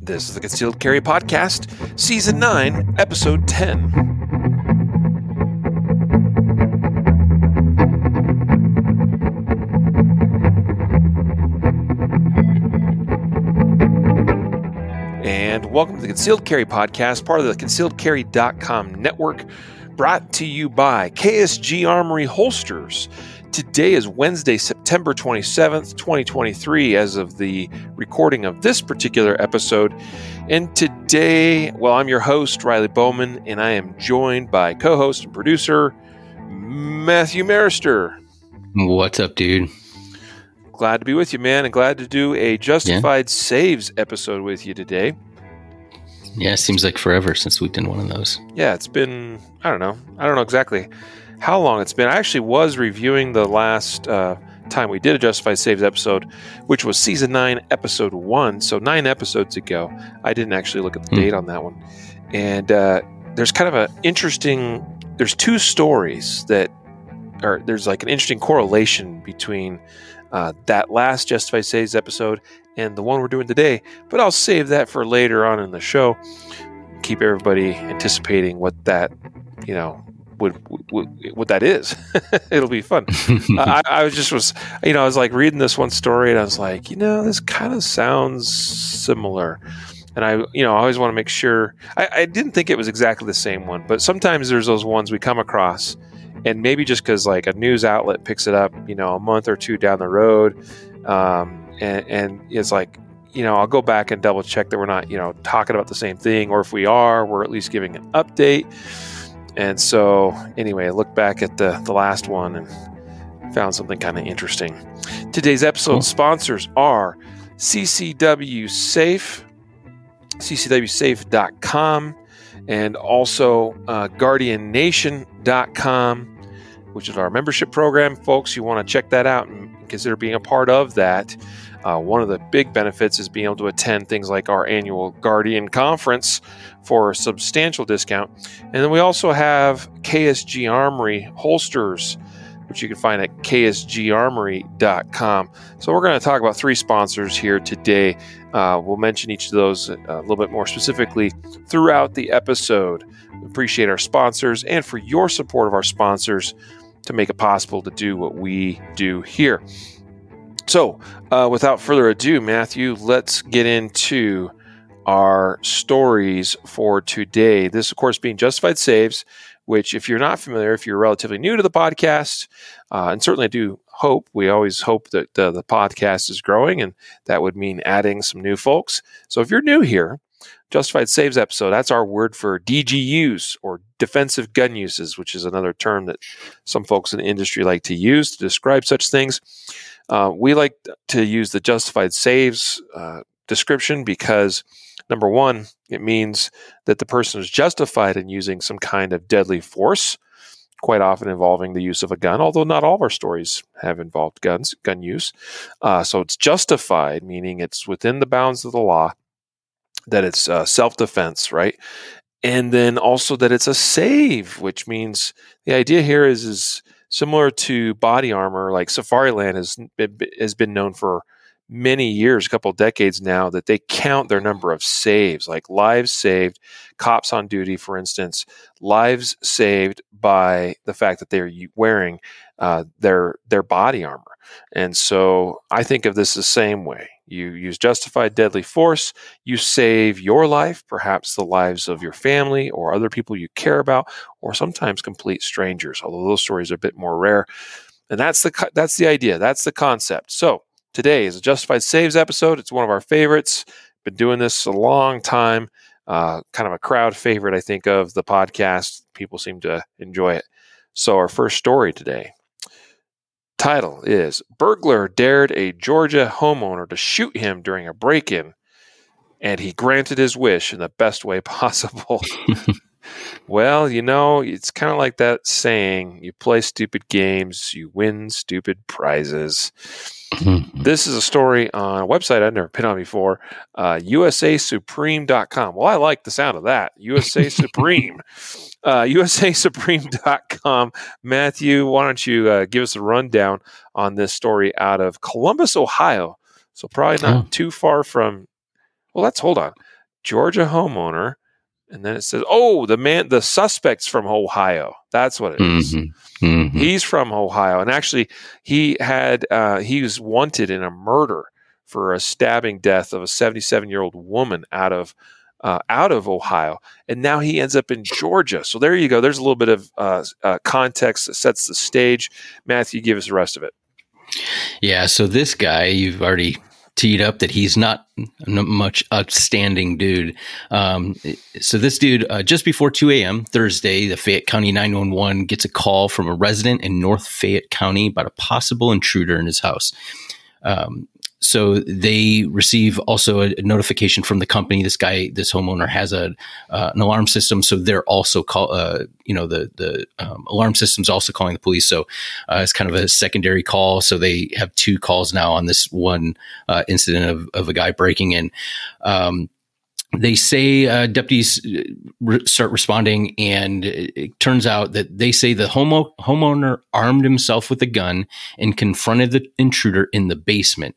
This is the Concealed Carry Podcast, Season 9, Episode 10. And welcome to the Concealed Carry Podcast, part of the concealedcarry.com network, brought to you by KSG Armory Holsters. Today is Wednesday, September 27th, 2023, as of the recording of this particular episode. And today, well, I'm your host, Riley Bowman, and I am joined by co host and producer, Matthew Maruster. What's up, dude? Glad to be with you, man, and glad to do a Justified yeah. Saves episode with you today. Yeah, it seems like forever since we did one of those. Yeah, it's been, I don't know. I don't know exactly how long it's been. I actually was reviewing the last uh, time we did a Justified Saves episode, which was season nine, episode one. So nine episodes ago. I didn't actually look at the hmm. date on that one. And uh, there's kind of an interesting. There's two stories that, or there's like an interesting correlation between uh, that last Justified Saves episode and the one we're doing today. But I'll save that for later on in the show. Keep everybody anticipating what that, you know, what, what, what that is. It'll be fun. I, I, was just was you know I was like reading this one story and I was like you know this kind of sounds similar, and I you know I always want to make sure I, I didn't think it was exactly the same one, but sometimes there's those ones we come across, and maybe just because like a news outlet picks it up you know a month or two down the road, um, and, and it's like you know, I'll go back and double check that we're not, you know, talking about the same thing, or if we are, we're at least giving an update. And so, anyway, I looked back at the, the last one and found something kind of interesting. Today's episode cool. sponsors are CCW Safe, ccwsafe.com, and also uh, guardiannation.com, which is our membership program. Folks, you want to check that out and consider being a part of that. Uh, one of the big benefits is being able to attend things like our annual Guardian Conference for a substantial discount. And then we also have KSG Armory holsters, which you can find at ksgarmory.com. So we're going to talk about three sponsors here today. Uh, we'll mention each of those a little bit more specifically throughout the episode. Appreciate our sponsors and for your support of our sponsors to make it possible to do what we do here. So, uh, without further ado, Matthew, let's get into our stories for today. This, of course, being Justified Saves, which, if you're not familiar, if you're relatively new to the podcast, uh, and certainly I do hope, we always hope that uh, the podcast is growing, and that would mean adding some new folks. So, if you're new here, Justified Saves episode, that's our word for DGUs or defensive gun uses, which is another term that some folks in the industry like to use to describe such things. Uh, we like to use the justified saves uh, description because number one, it means that the person is justified in using some kind of deadly force, quite often involving the use of a gun, although not all of our stories have involved guns, gun use. Uh, so it's justified, meaning it's within the bounds of the law, that it's uh, self defense, right? And then also that it's a save, which means the idea here is is similar to body armor, like Safariland has has been known for many years, a couple decades now, that they count their number of saves, like lives saved, cops on duty, for instance, lives saved by the fact that they're wearing uh, their their body armor. And so I think of this the same way. You use justified deadly force. You save your life, perhaps the lives of your family or other people you care about, or sometimes complete strangers. Although those stories are a bit more rare. And that's the that's the idea. That's the concept. So today is a justified saves episode. It's one of our favorites. Been doing this a long time. Uh, kind of a crowd favorite, I think, of the podcast. People seem to enjoy it. So our first story today Title is Burglar Dared a Georgia Homeowner to Shoot Him During a Break In, and He Granted His Wish in the Best Way Possible. well, you know, it's kind of like that saying you play stupid games, you win stupid prizes. Mm-hmm. This is a story on a website I've never been on before, uh, usasupreme.com. Well, I like the sound of that. USA Supreme. uh, usasupreme.com. Matthew, why don't you uh, give us a rundown on this story out of Columbus, Ohio? So, probably not oh. too far from well, let's hold on. Georgia homeowner, and then it says, oh, the man, the suspect's from Ohio. That's what it is. Mm-hmm. Mm-hmm. He's from Ohio, and actually, he had uh, he was wanted in a murder for a stabbing death of a 77 year old woman out of uh, out of Ohio, and now he ends up in Georgia. So there you go. There's a little bit of uh, uh, context that sets the stage. Matthew, give us the rest of it. Yeah. So this guy, you've already teed up that he's not much outstanding dude. Um, so this dude, uh, just before 2 a.m. Thursday, the Fayette County 911 gets a call from a resident in North Fayette County about a possible intruder in his house. Um, so they receive also a notification from the company. This guy, this homeowner has a uh, an alarm system, so they're also call. Uh, you know, the the um, alarm system's also calling the police. So uh, it's kind of a secondary call. So they have two calls now on this one uh, incident of, of a guy breaking in. Um, they say uh, deputies uh, re- start responding, and it, it, turns out that they say the homo- homeowner armed himself with a gun and confronted the intruder in the basement.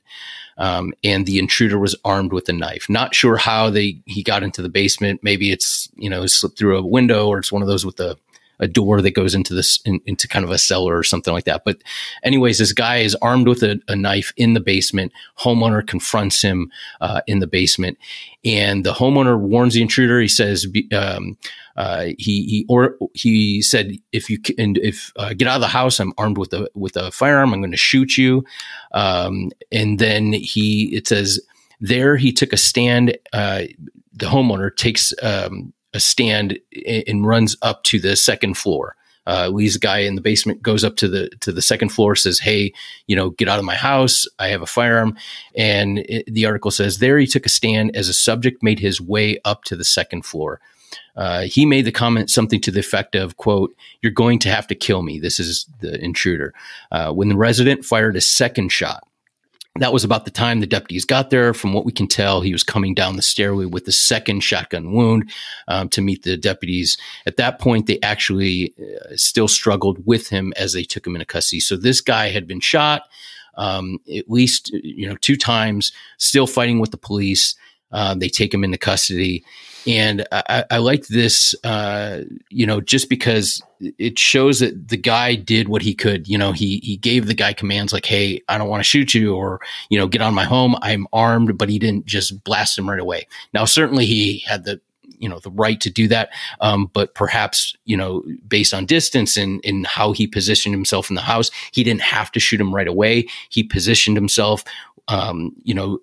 Um, and the intruder was armed with a knife. Not sure how they he got into the basement. Maybe it's you know slipped through a window, or it's one of those with the a door that goes into this in, into kind of a cellar or something like that. But anyways, this guy is armed with a, a knife in the basement. Homeowner confronts him uh, in the basement, and the homeowner warns the intruder. He says, um, uh, he he or he said, if you and if uh, get out of the house, I'm armed with a with a firearm. I'm going to shoot you. Um, and then he it says there he took a stand. Uh, the homeowner takes um, a stand and runs up to the second floor. Uh, a guy in the basement, goes up to the to the second floor, says, "Hey, you know, get out of my house. I have a firearm." And it, the article says there he took a stand as a subject made his way up to the second floor. Uh, he made the comment something to the effect of, "quote You're going to have to kill me." This is the intruder. Uh, when the resident fired a second shot, that was about the time the deputies got there. From what we can tell, he was coming down the stairway with the second shotgun wound um, to meet the deputies. At that point, they actually uh, still struggled with him as they took him into custody. So this guy had been shot um, at least you know two times, still fighting with the police. Uh, they take him into custody, and I, I like this, uh, you know, just because it shows that the guy did what he could. You know, he he gave the guy commands like, "Hey, I don't want to shoot you," or you know, "Get on my home. I'm armed," but he didn't just blast him right away. Now, certainly, he had the you know the right to do that um, but perhaps you know based on distance and, and how he positioned himself in the house he didn't have to shoot him right away he positioned himself um, you know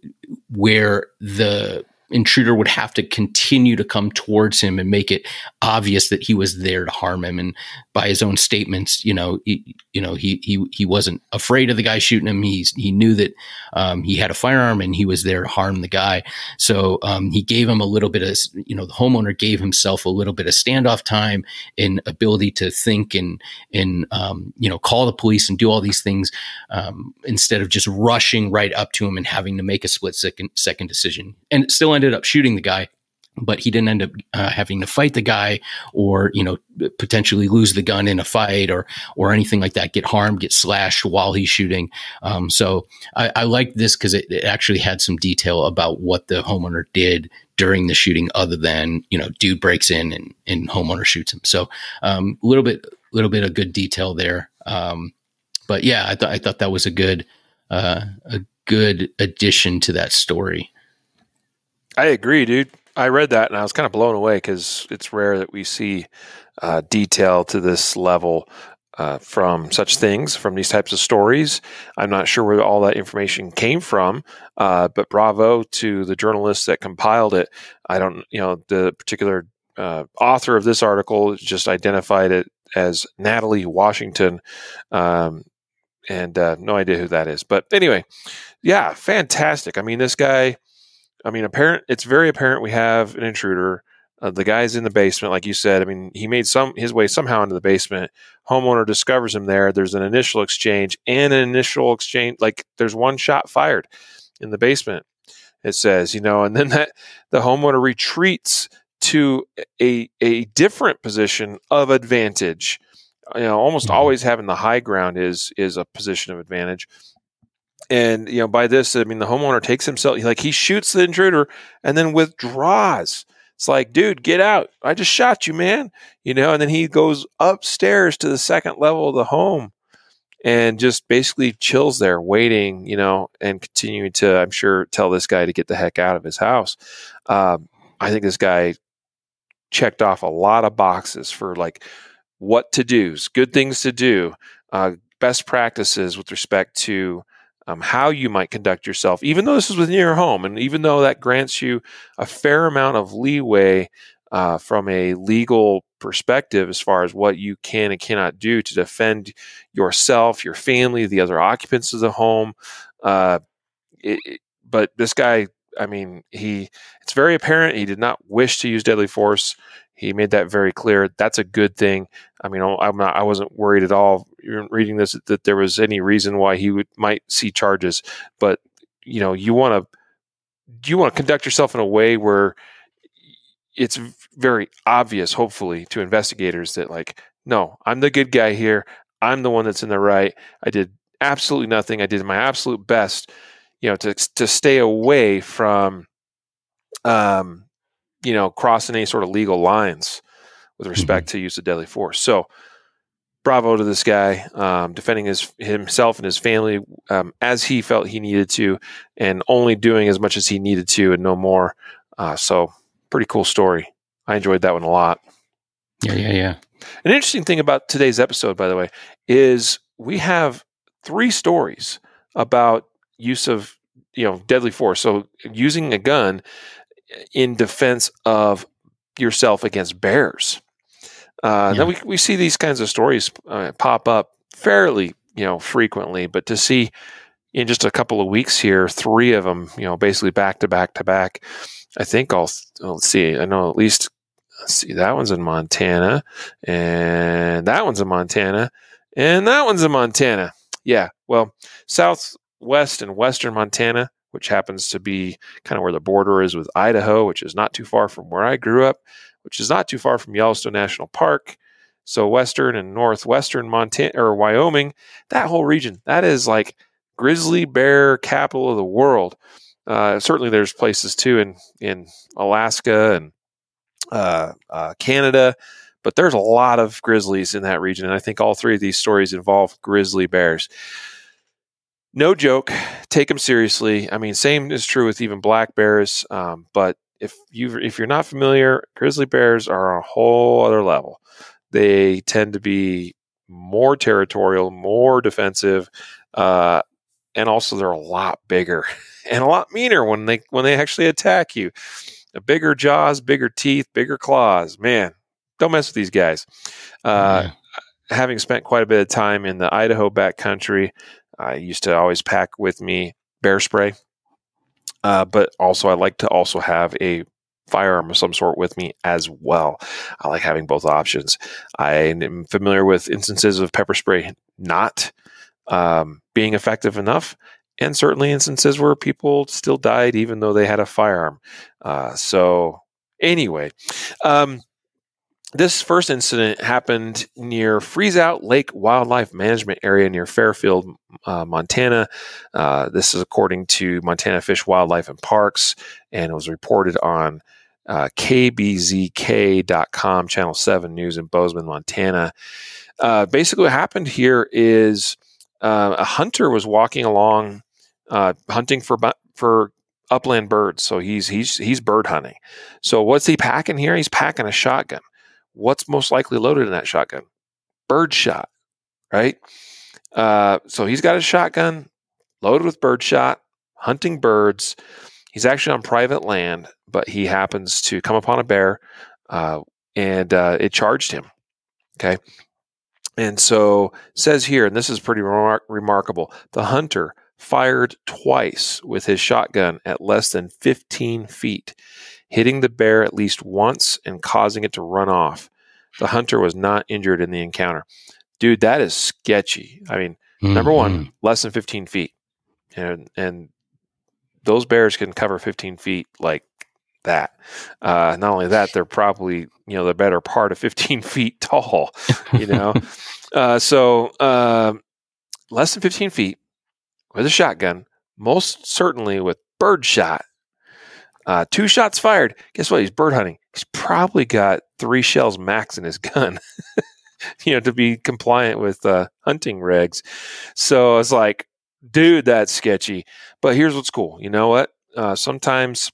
where the intruder would have to continue to come towards him and make it obvious that he was there to harm him. And by his own statements, you know, he, you know, he he he wasn't afraid of the guy shooting him. He he knew that um, he had a firearm and he was there to harm the guy. So um, he gave him a little bit of, you know, the homeowner gave himself a little bit of standoff time and ability to think and and um, you know call the police and do all these things um, instead of just rushing right up to him and having to make a split second second decision. And still ended ended up shooting the guy but he didn't end up uh, having to fight the guy or you know potentially lose the gun in a fight or or anything like that get harmed get slashed while he's shooting. Um, so i, I like this because it, it, actually had some detail about what the homeowner did during the shooting other than you know dude breaks in and, and homeowner shoots him. So a um, little bit little bit of good detail there. Um, but yeah i thought i thought that was a good uh, a good addition to that story I agree, dude. I read that and I was kind of blown away because it's rare that we see uh, detail to this level uh, from such things, from these types of stories. I'm not sure where all that information came from, uh, but bravo to the journalists that compiled it. I don't, you know, the particular uh, author of this article just identified it as Natalie Washington. Um, and uh, no idea who that is. But anyway, yeah, fantastic. I mean, this guy I mean, apparent. It's very apparent we have an intruder. Uh, the guy's in the basement, like you said. I mean, he made some his way somehow into the basement. Homeowner discovers him there. There's an initial exchange and an initial exchange. Like there's one shot fired in the basement. It says, you know, and then that the homeowner retreats to a a different position of advantage. You know, almost mm-hmm. always having the high ground is is a position of advantage and you know, by this, I mean the homeowner takes himself like he shoots the intruder and then withdraws. It's like, dude, get out! I just shot you, man. You know, and then he goes upstairs to the second level of the home and just basically chills there, waiting, you know, and continuing to, I'm sure, tell this guy to get the heck out of his house. Um, I think this guy checked off a lot of boxes for like what to do, good things to do, uh, best practices with respect to um, how you might conduct yourself, even though this is within your home, and even though that grants you a fair amount of leeway uh, from a legal perspective as far as what you can and cannot do to defend yourself, your family, the other occupants of the home. Uh, it, but this guy, I mean, he it's very apparent he did not wish to use deadly force. He made that very clear. That's a good thing. I mean, I'm not. I wasn't worried at all reading this that there was any reason why he would might see charges. But you know, you want to you want to conduct yourself in a way where it's very obvious, hopefully, to investigators that like, no, I'm the good guy here. I'm the one that's in the right. I did absolutely nothing. I did my absolute best, you know, to to stay away from, um, you know, crossing any sort of legal lines with respect mm-hmm. to use of deadly force. So, bravo to this guy, um, defending his himself and his family um, as he felt he needed to, and only doing as much as he needed to, and no more. Uh, so pretty cool story. I enjoyed that one a lot. Yeah, yeah, yeah. An interesting thing about today's episode, by the way, is we have three stories about use of you know deadly force. So using a gun in defense of yourself against bears. Uh, yeah. Then we we see these kinds of stories uh, pop up fairly you know frequently, but to see in just a couple of weeks here, three of them, you know, basically back to back to back, I think I'll, let's see. I know at least let's see that one's in Montana, and that one's in Montana, and that one's in Montana. Yeah, well, southwest and western Montana, which happens to be kind of where the border is with Idaho, which is not too far from where I grew up, which is not too far from Yellowstone National Park. So western and northwestern Montana or Wyoming, that whole region, that is like grizzly bear capital of the world. Uh, certainly, there's places too in in Alaska and uh, uh, Canada, but there's a lot of grizzlies in that region, and I think all three of these stories involve grizzly bears. No joke. Take them seriously. I mean, same is true with even black bears. Um, but if you if you're not familiar, grizzly bears are on a whole other level. They tend to be more territorial, more defensive, uh, and also they're a lot bigger. and a lot meaner when they when they actually attack you. A bigger jaws, bigger teeth, bigger claws. Man, don't mess with these guys. Uh, yeah. Having spent quite a bit of time in the Idaho backcountry, I used to always pack with me bear spray. Uh, but also, I like to also have a firearm of some sort with me as well. I like having both options. I am familiar with instances of pepper spray not um, being effective enough, and certainly instances where people still died even though they had a firearm. Uh, so, anyway, um, this first incident happened near Freezeout Lake Wildlife Management Area near Fairfield, uh, Montana. Uh, this is according to Montana Fish, Wildlife, and Parks, and it was reported on uh, KBZK.com, Channel 7 News in Bozeman, Montana. Uh, basically, what happened here is uh, a hunter was walking along uh, hunting for for upland birds. So he's he's he's bird hunting. So what's he packing here? He's packing a shotgun. What's most likely loaded in that shotgun? Birdshot, right? Uh, so he's got a shotgun loaded with birdshot, hunting birds. He's actually on private land, but he happens to come upon a bear, uh, and uh, it charged him. Okay, and so says here, and this is pretty remar- remarkable. The hunter fired twice with his shotgun at less than 15 feet, hitting the bear at least once and causing it to run off. The hunter was not injured in the encounter. Dude, that is sketchy. I mean, mm-hmm. number one, mm-hmm. less than 15 feet. And, and those bears can cover 15 feet like that. Uh, not only that, they're probably, you know, the better part of 15 feet tall, you know? uh, so, uh, less than 15 feet with a shotgun, most certainly with birdshot. Uh, two shots fired. Guess what? He's bird hunting. He's probably got three shells max in his gun, you know, to be compliant with uh, hunting regs. So I was like, dude, that's sketchy. But here's what's cool. You know what? Uh, sometimes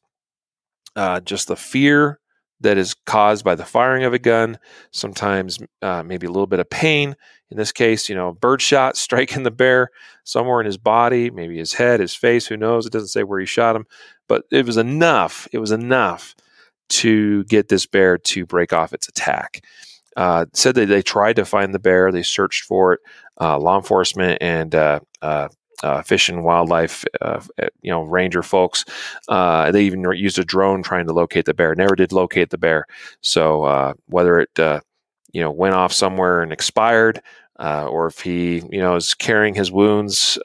uh, just the fear that is caused by the firing of a gun, sometimes uh, maybe a little bit of pain. In this case, you know, bird birdshot striking the bear somewhere in his body, maybe his head, his face, who knows? It doesn't say where he shot him, but it was enough. It was enough to get this bear to break off its attack. Uh, said that they tried to find the bear, they searched for it. Uh, law enforcement and uh, uh, uh, fish and wildlife, uh, eh, you know, ranger folks. They even used a drone trying to locate the bear. Never did locate the bear. So whether it, you know, went off somewhere and expired, or if he, you know, is carrying his wounds,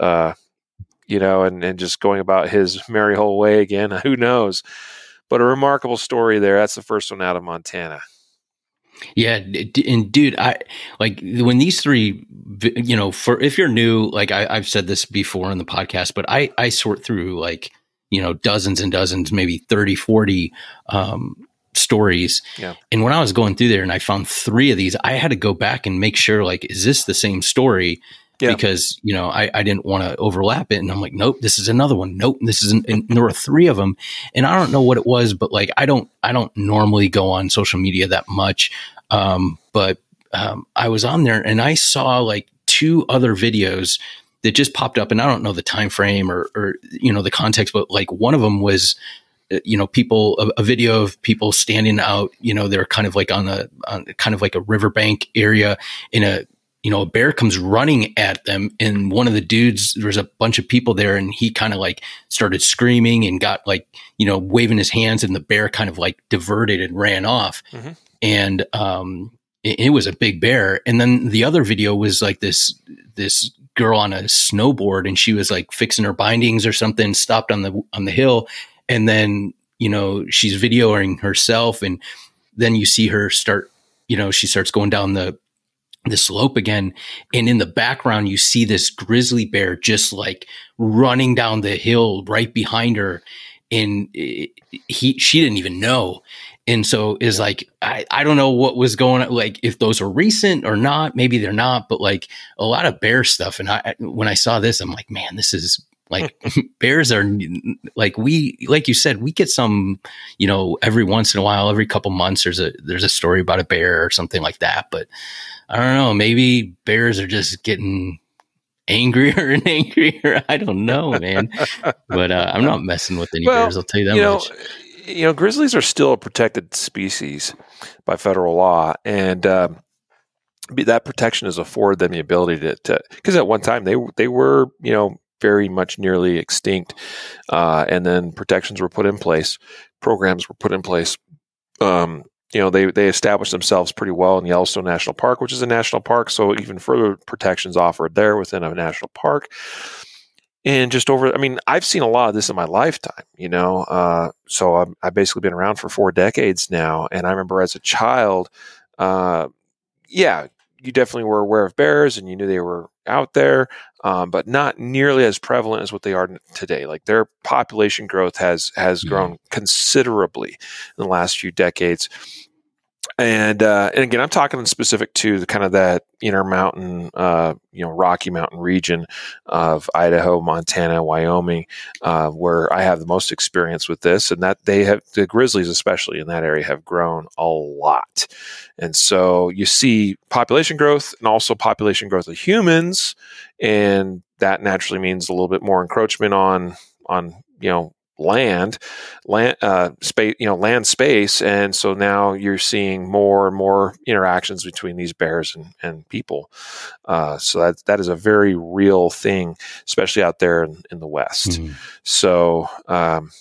you know, and, and just going about his merry whole way again, who knows? But a remarkable story there. That's the first one out of Montana. Yeah, and dude, I like when these three, you know, for if you're new, like I, have said this before in the podcast, but I I sort through like you know dozens and dozens, maybe 30, 40 um, stories. Yeah. And when I was going through there and I found three of these, I had to go back and make sure like, is this the same story? Yeah. Because you know I, I didn't want to overlap it, and I'm like, nope, this is another one. Nope, this is. An, and there were three of them, and I don't know what it was, but like I don't I don't normally go on social media that much, um, but um, I was on there and I saw like two other videos that just popped up, and I don't know the time frame or, or you know the context, but like one of them was uh, you know people a, a, video of people standing out you know they're kind of like on a on kind of like a riverbank area in a you know, a bear comes running at them, and one of the dudes, there's a bunch of people there, and he kind of like started screaming and got like, you know, waving his hands, and the bear kind of like diverted and ran off. Mm-hmm. And um, it, it was a big bear. And then the other video was like this this girl on a snowboard, and she was like fixing her bindings or something, stopped on the on the hill, and then you know she's videoing herself, and then you see her start, you know, she starts going down the the slope again and in the background you see this grizzly bear just like running down the hill right behind her and he she didn't even know. And so is like I, I don't know what was going on like if those are recent or not maybe they're not but like a lot of bear stuff and i when i saw this i'm like man this is like bears are like we like you said we get some you know every once in a while every couple months there's a there's a story about a bear or something like that but I don't know. Maybe bears are just getting angrier and angrier. I don't know, man. but uh, I'm not messing with any well, bears. I'll tell you that you much. Know, you know, grizzlies are still a protected species by federal law, and uh, that protection has afforded them the ability to. Because at one time they they were, you know, very much nearly extinct, uh, and then protections were put in place, programs were put in place. Um, you know they they established themselves pretty well in Yellowstone National Park, which is a national park, so even further protections offered there within a national park. And just over, I mean, I've seen a lot of this in my lifetime, you know. Uh, so i have basically been around for four decades now, and I remember as a child, uh, yeah, you definitely were aware of bears and you knew they were out there, um, but not nearly as prevalent as what they are today. Like their population growth has has mm-hmm. grown considerably in the last few decades and uh, and again, I'm talking specific to the kind of that intermountain, uh, you know, Rocky Mountain region of Idaho, Montana, Wyoming, uh, where I have the most experience with this, and that they have the grizzlies, especially in that area, have grown a lot, and so you see population growth and also population growth of humans, and that naturally means a little bit more encroachment on on you know land, land uh, space, you know, land space, and so now you're seeing more and more interactions between these bears and, and people. Uh, so that that is a very real thing, especially out there in, in the West. Mm-hmm. So. Um,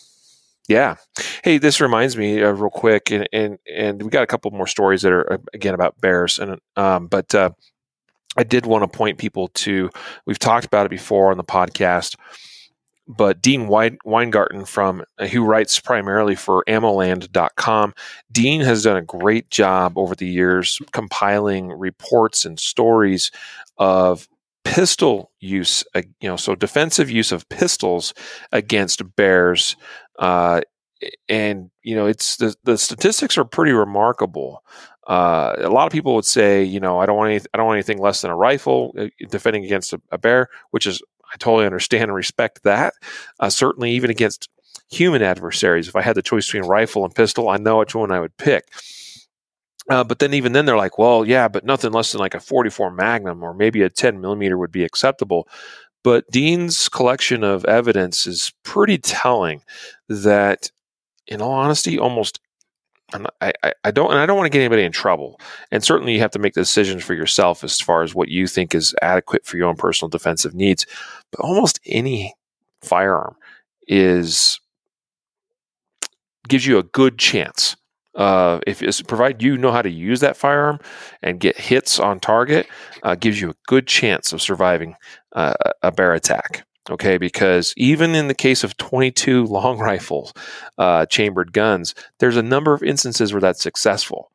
yeah. Hey, this reminds me uh, real quick, and, and and we got a couple more stories that are uh, again about bears, and um, but uh, I did want to point people to. We've talked about it before on the podcast but Dean Weingarten from uh, who writes primarily for ammoland.com Dean has done a great job over the years compiling reports and stories of pistol use, uh, you know, so defensive use of pistols against bears. Uh, and you know, it's the, the statistics are pretty remarkable. Uh, a lot of people would say, you know, I don't want any, I don't want anything less than a rifle uh, defending against a, a, bear, which is I totally understand and respect that. Uh, certainly, even against human adversaries, if I had the choice between rifle and pistol, I know which one I would pick. Uh, but then even then they're like, well, yeah, but nothing less than like a 44 Magnum or maybe a 10 millimeter would be acceptable. But Dean's collection of evidence is pretty telling that, in all honesty, almost I, I, I don't and I don't want to get anybody in trouble. And certainly you have to make the decisions for yourself as far as what you think is adequate for your own personal defensive needs. But almost any firearm is gives you a good chance uh, if it's provide you know how to use that firearm and get hits on target, uh, gives you a good chance of surviving uh, a bear attack. Okay, because even in the case of 22 long rifles, uh, chambered guns, there's a number of instances where that's successful.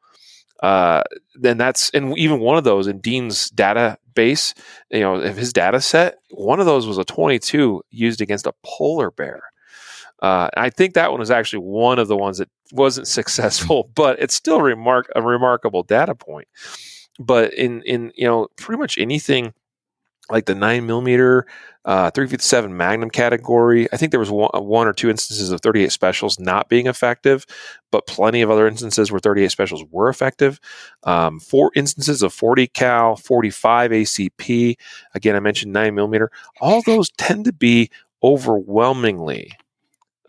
Uh, then that's and even one of those in Dean's database, you know, if his data set, one of those was a 22 used against a polar bear. Uh, I think that one was actually one of the ones that wasn't successful, but it's still remark a remarkable data point. But in in you know pretty much anything like the nine millimeter, uh, 357 Magnum category. I think there was one, one, or two instances of 38 specials not being effective, but plenty of other instances where 38 specials were effective. Um, four instances of 40 cal, 45 ACP. Again, I mentioned nine millimeter. All those tend to be overwhelmingly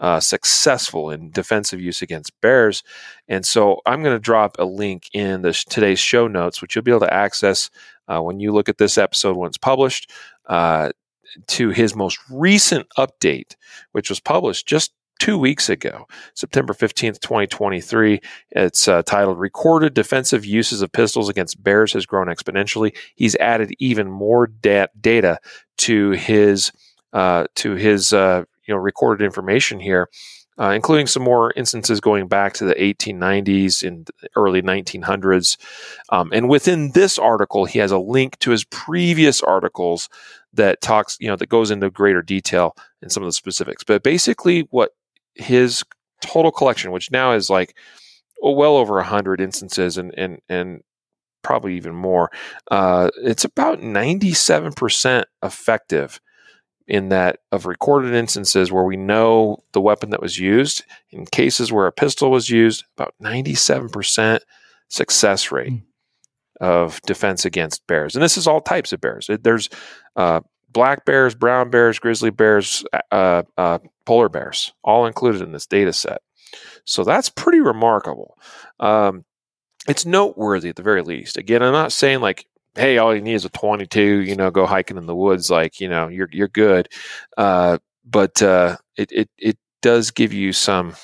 uh, successful in defensive use against bears. And so I'm going to drop a link in the, today's show notes, which you'll be able to access uh, when you look at this episode when it's published, uh, to his most recent update, which was published just two weeks ago, September 15th, 2023. It's uh, titled Recorded Defensive Uses of Pistols Against Bears Has Grown Exponentially. He's added even more da- data to his uh, to his uh, you know recorded information here, uh, including some more instances going back to the 1890s and early 1900s. Um, and within this article, he has a link to his previous articles that talks, you know, that goes into greater detail in some of the specifics. But basically, what his total collection, which now is like oh, well over hundred instances, and and and probably even more, uh, it's about 97% effective in that of recorded instances where we know the weapon that was used, in cases where a pistol was used, about 97% success rate mm. of defense against bears. And this is all types of bears. There's uh, black bears, brown bears, grizzly bears, uh, uh, polar bears, all included in this data set. So that's pretty remarkable. Um, it's noteworthy at the very least. Again, I'm not saying like hey, all you need is a 22, you know, go hiking in the woods, like, you know, you're, you're good. Uh, but, uh, it, it, it does give you some,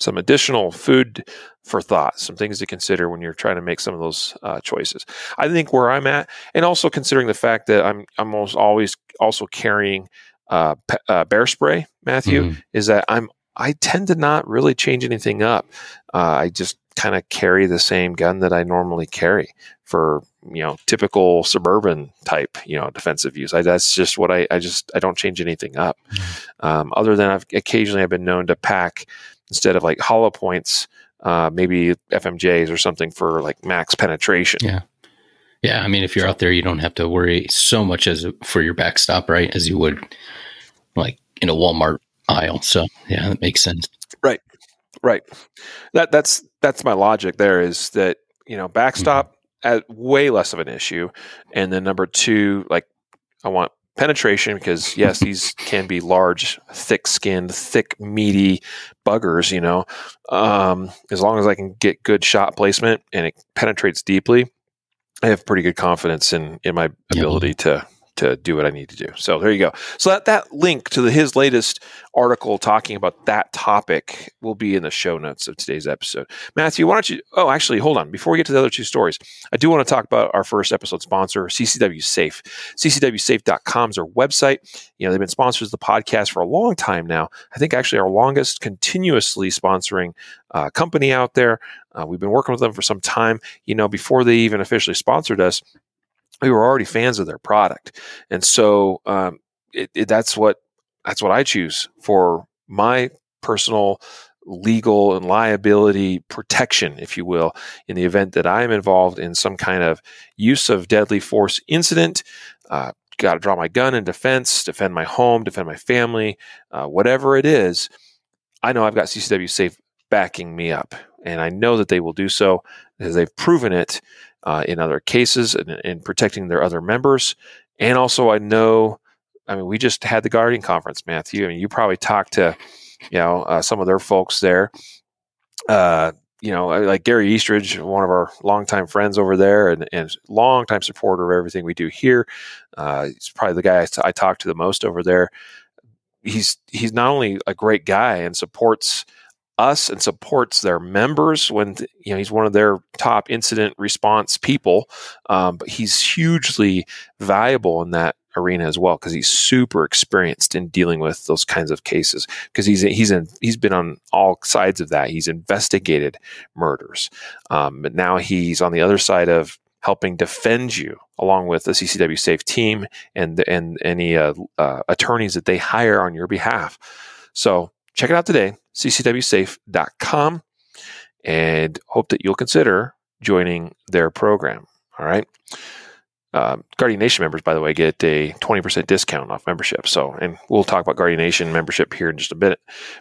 some additional food for thought, some things to consider when you're trying to make some of those uh, choices. I think where I'm at, and also considering the fact that I'm, I'm almost always also carrying uh, pe- uh, bear spray, Matthew, mm-hmm. is that I'm I tend to not really change anything up. Uh, I just kind of carry the same gun that I normally carry for you know typical suburban type you know defensive use. I, that's just what I, I just I don't change anything up. Mm-hmm. Um, other than I've occasionally I've been known to pack instead of like hollow points, uh, maybe FMJs or something for like max penetration. Yeah. Yeah, I mean, if you're out there, you don't have to worry so much as for your backstop, right? As you would, like in a Walmart aisle. So yeah, that makes sense. Right, right. That that's that's my logic. There is that you know backstop mm-hmm. at way less of an issue, and then number two, like I want penetration because yes, these can be large, thick-skinned, thick, meaty buggers. You know, um, as long as I can get good shot placement and it penetrates deeply, I have pretty good confidence in in my ability to to do what I need to do. So there you go. So that, that link to the, his latest article talking about that topic will be in the show notes of today's episode. Matthew, why don't you? Oh, actually, hold on. Before we get to the other two stories, I do want to talk about our first episode sponsor, CCW Safe. CCWSafe.com is our website. You know, they've been sponsors of the podcast for a long time now. I think actually our longest continuously sponsoring uh, company out there. Uh, we've been working with them for some time. You know, before they even officially sponsored us, we were already fans of their product, and so um, it, it, that's what that's what I choose for my personal legal and liability protection, if you will, in the event that I am involved in some kind of use of deadly force incident. Uh, Got to draw my gun in defense, defend my home, defend my family, uh, whatever it is. I know I've got CCW Safe backing me up, and I know that they will do so they've proven it uh, in other cases and in protecting their other members. And also, I know, I mean, we just had the Guardian Conference, Matthew. I mean, you probably talked to you know, uh, some of their folks there. Uh, you know, uh, like Gary Eastridge, one of our longtime friends over there and, and longtime supporter of everything we do here. Uh, he's probably the guy I, t- I talk to the most over there. He's he's not only a great guy and supports us and supports their members when you know he's one of their top incident response people, um, but he's hugely valuable in that arena as well because he's super experienced in dealing with those kinds of cases because he's he's in, he's been on all sides of that. He's investigated murders, um, but now he's on the other side of helping defend you along with the CCW Safe team and and any uh, uh, attorneys that they hire on your behalf. So check it out today, ccwsafe.com, and hope that you'll consider joining their program. All right uh, Guardian Nation members, by the way, get a 20% discount off membership. So, and we'll talk about Guardian Nation membership here in just a minute.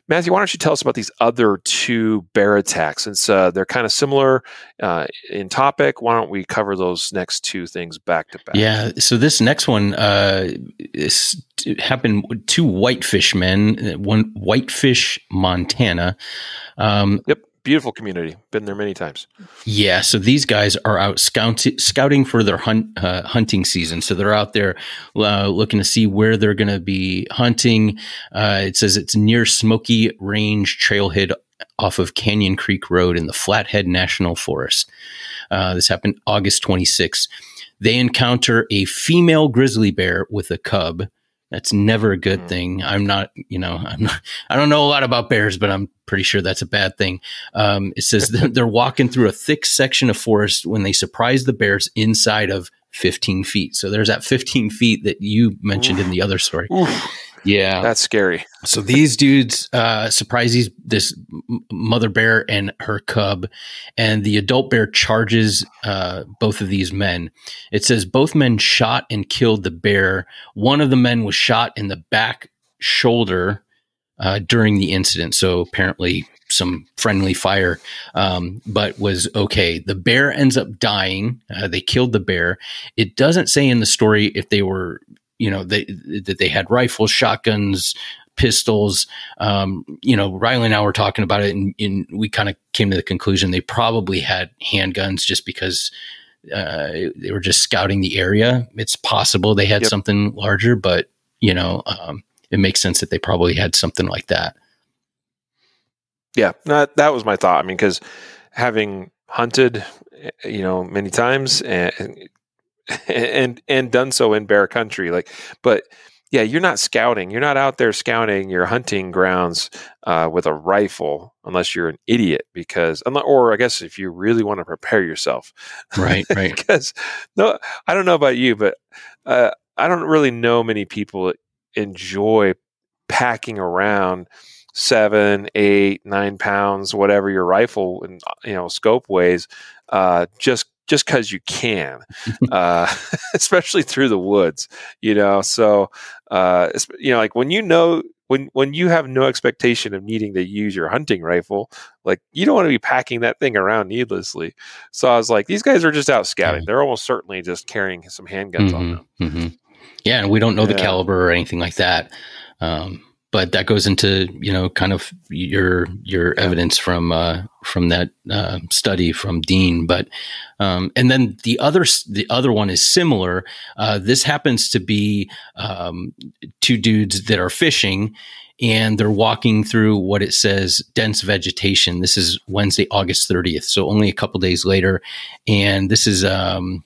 Matthew, why don't you tell us about these other two bear attacks? Since uh, they're kind of similar uh, in topic, why don't we cover those next two things back to back? Yeah. So, this next one uh, is, happened two whitefish men, one whitefish, Montana. Um, yep beautiful community. Been there many times. Yeah, so these guys are out scout- scouting for their hunt, uh, hunting season. So they're out there uh, looking to see where they're going to be hunting. Uh, it says it's near Smoky Range Trailhead off of Canyon Creek Road in the Flathead National Forest. Uh, this happened August 26th. They encounter a female grizzly bear with a cub that's never a good mm-hmm. thing. I'm not, you know, I'm not, I don't know a lot about bears, but I'm pretty sure that's a bad thing. Um, it says they're walking through a thick section of forest when they surprise the bears inside of 15 feet. So there's that 15 feet that you mentioned Oof. in the other story. Oof. Yeah, that's scary. So these dudes uh, surprise these this mother bear and her cub, and the adult bear charges uh, both of these men. It says both men shot and killed the bear. One of the men was shot in the back shoulder uh, during the incident. So apparently some friendly fire, um, but was okay. The bear ends up dying. Uh, they killed the bear. It doesn't say in the story if they were you know they that they had rifles, shotguns, pistols. Um, you know, Riley and I were talking about it, and, and we kind of came to the conclusion they probably had handguns just because uh, they were just scouting the area. It's possible they had yep. something larger, but you know, um, it makes sense that they probably had something like that. Yeah, that that was my thought. I mean, because having hunted, you know, many times and and and done so in bear country like but yeah you're not scouting you're not out there scouting your hunting grounds uh, with a rifle unless you're an idiot because or i guess if you really want to prepare yourself. Right right. Because no i don't know about you but uh, i don't really know many people enjoy packing around seven eight nine pounds whatever your rifle and you know scope weighs uh, just just because you can, uh, especially through the woods, you know. So, uh, you know, like when you know when when you have no expectation of needing to use your hunting rifle, like you don't want to be packing that thing around needlessly. So I was like, these guys are just out scouting. They're almost certainly just carrying some handguns mm-hmm, on them. Mm-hmm. Yeah, and we don't know yeah. the caliber or anything like that. Um, but that goes into you know kind of your your evidence from uh, from that uh, study from Dean. But um, and then the other the other one is similar. Uh, this happens to be um, two dudes that are fishing. And they're walking through what it says dense vegetation. This is Wednesday, August 30th. So only a couple days later. And this is um,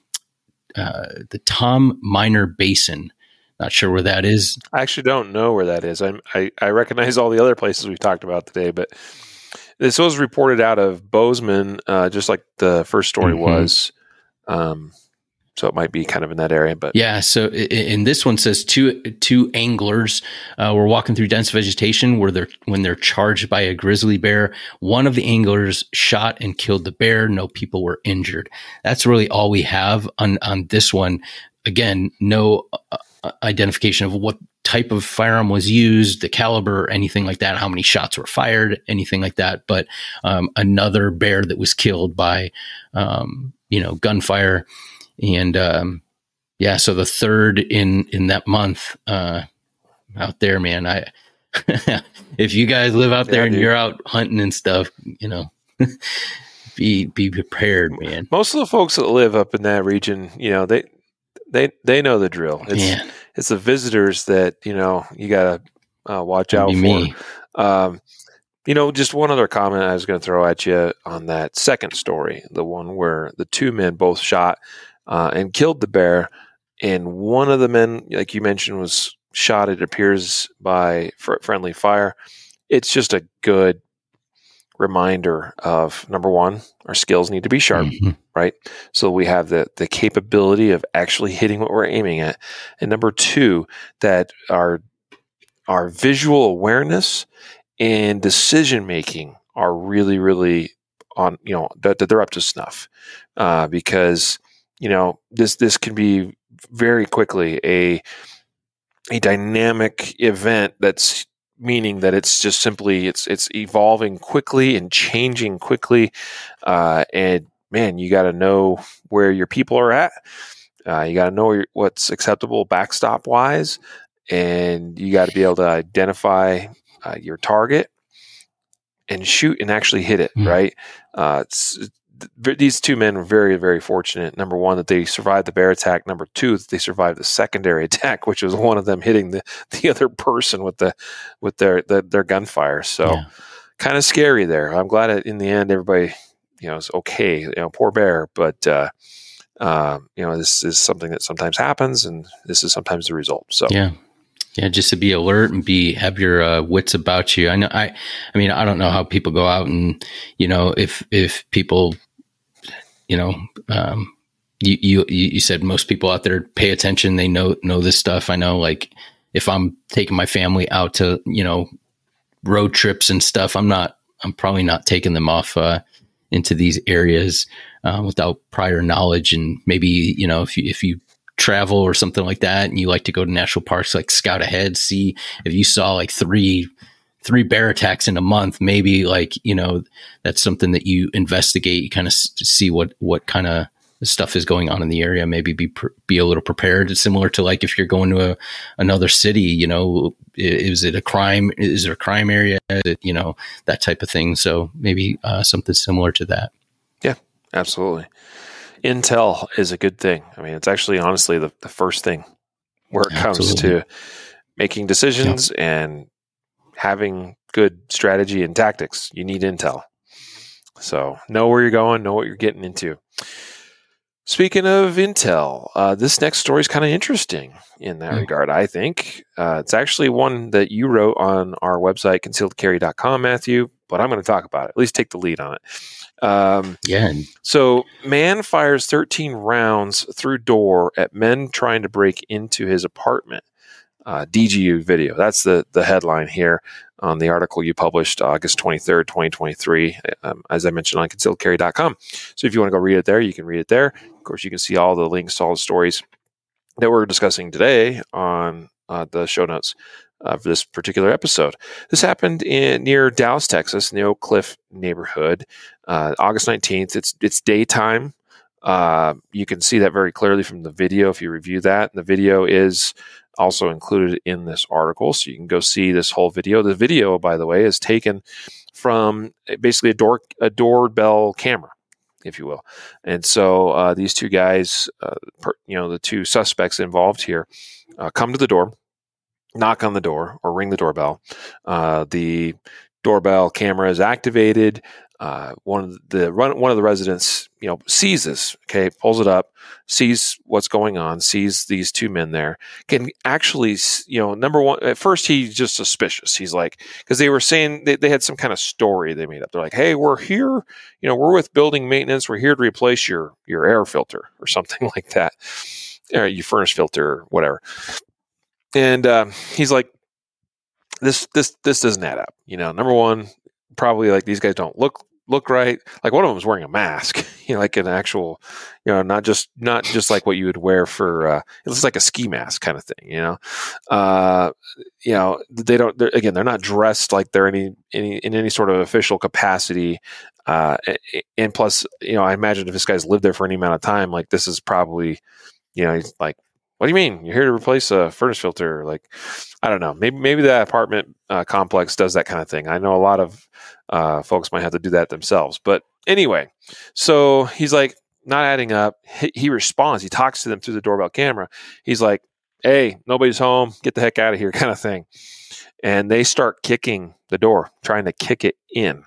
uh, the Tom Miner Basin. Not sure where that is. I actually don't know where that is. I'm, I, I recognize all the other places we've talked about today, but this was reported out of Bozeman, uh, just like the first story mm-hmm. was. Um, so it might be kind of in that area. But yeah, so in this one says two two anglers uh, were walking through dense vegetation where they're when they're charged by a grizzly bear. One of the anglers shot and killed the bear. No people were injured. That's really all we have on on this one. Again, no uh identification of what type of firearm was used, the caliber, anything like that, how many shots were fired, anything like that. But um, another bear that was killed by, um, you know, gunfire, and um, yeah, so the third in in that month uh, out there, man. I if you guys live out there yeah, and dude. you're out hunting and stuff, you know. be be prepared, man. Most of the folks that live up in that region, you know, they they they know the drill. It's Man. it's the visitors that you know you gotta uh, watch out for. Me. Um, you know, just one other comment I was going to throw at you on that second story, the one where the two men both shot uh, and killed the bear, and one of the men, like you mentioned, was shot. It appears by friendly fire. It's just a good reminder of number one, our skills need to be sharp, mm-hmm. right? So we have the the capability of actually hitting what we're aiming at, and number two, that our our visual awareness and decision making are really, really on you know that, that they're up to snuff, uh, because you know this this can be very quickly a a dynamic event that's meaning that it's just simply it's it's evolving quickly and changing quickly uh, and man you got to know where your people are at uh, you got to know what's acceptable backstop wise and you got to be able to identify uh, your target and shoot and actually hit it mm. right uh, these two men were very, very fortunate. Number one, that they survived the bear attack. Number two, that they survived the secondary attack, which was one of them hitting the, the other person with the with their the, their gunfire. So, yeah. kind of scary there. I'm glad that in the end everybody you know is okay. You know, poor bear, but uh, uh, you know this is something that sometimes happens, and this is sometimes the result. So yeah. Yeah, just to be alert and be have your uh, wits about you. I know. I, I mean, I don't know how people go out and you know if if people you know, um, you, you, you said most people out there pay attention. They know, know this stuff. I know like if I'm taking my family out to, you know, road trips and stuff, I'm not, I'm probably not taking them off, uh, into these areas, uh, without prior knowledge. And maybe, you know, if you, if you travel or something like that and you like to go to national parks, like scout ahead, see if you saw like three three bear attacks in a month, maybe like, you know, that's something that you investigate, you kind of see what, what kind of stuff is going on in the area, maybe be, be a little prepared. It's similar to like, if you're going to a, another city, you know, is it a crime? Is there a crime area? It, you know, that type of thing. So maybe uh, something similar to that. Yeah, absolutely. Intel is a good thing. I mean, it's actually honestly the, the first thing where it comes to making decisions yep. and having good strategy and tactics. You need intel. So know where you're going, know what you're getting into. Speaking of intel, uh, this next story is kind of interesting in that mm. regard, I think. Uh, it's actually one that you wrote on our website, concealedcarry.com, Matthew, but I'm going to talk about it, at least take the lead on it. Um, yeah. So, man fires 13 rounds through door at men trying to break into his apartment uh, DGU video. That's the, the headline here on the article you published August 23rd, 2023, um, as I mentioned on concealedcarry.com. So if you want to go read it there, you can read it there. Of course, you can see all the links to all the stories that we're discussing today on uh, the show notes of this particular episode. This happened in near Dallas, Texas, in the Oak Cliff neighborhood, uh, August 19th. It's it's daytime. Uh, you can see that very clearly from the video if you review that. The video is also included in this article. So you can go see this whole video. The video, by the way, is taken from basically a door a doorbell camera, if you will. And so uh, these two guys, uh, per, you know, the two suspects involved here, uh, come to the door, knock on the door, or ring the doorbell. Uh, the doorbell camera is activated. Uh, one of the one of the residents, you know, sees this. Okay, pulls it up, sees what's going on, sees these two men there. Can actually, you know, number one. At first, he's just suspicious. He's like, because they were saying they, they had some kind of story they made up. They're like, "Hey, we're here. You know, we're with building maintenance. We're here to replace your your air filter or something like that, or your furnace filter, whatever." And uh, he's like, "This this this doesn't add up." You know, number one, probably like these guys don't look look right. Like one of them is wearing a mask, you know, like an actual, you know, not just not just like what you would wear for. Uh, it looks like a ski mask kind of thing, you know. Uh, you know, they don't. They're, again, they're not dressed like they're any any in any sort of official capacity. Uh, and plus, you know, I imagine if this guy's lived there for any amount of time, like this is probably, you know, he's like what do you mean? You're here to replace a furnace filter like i don't know. Maybe maybe that apartment uh, complex does that kind of thing. I know a lot of uh, folks might have to do that themselves. But anyway so he's like not adding up. He, he, responds. He talks to them through the doorbell camera. He's like hey nobody's home. Get the heck out of here kind of thing. And they start kicking the door trying to kick it in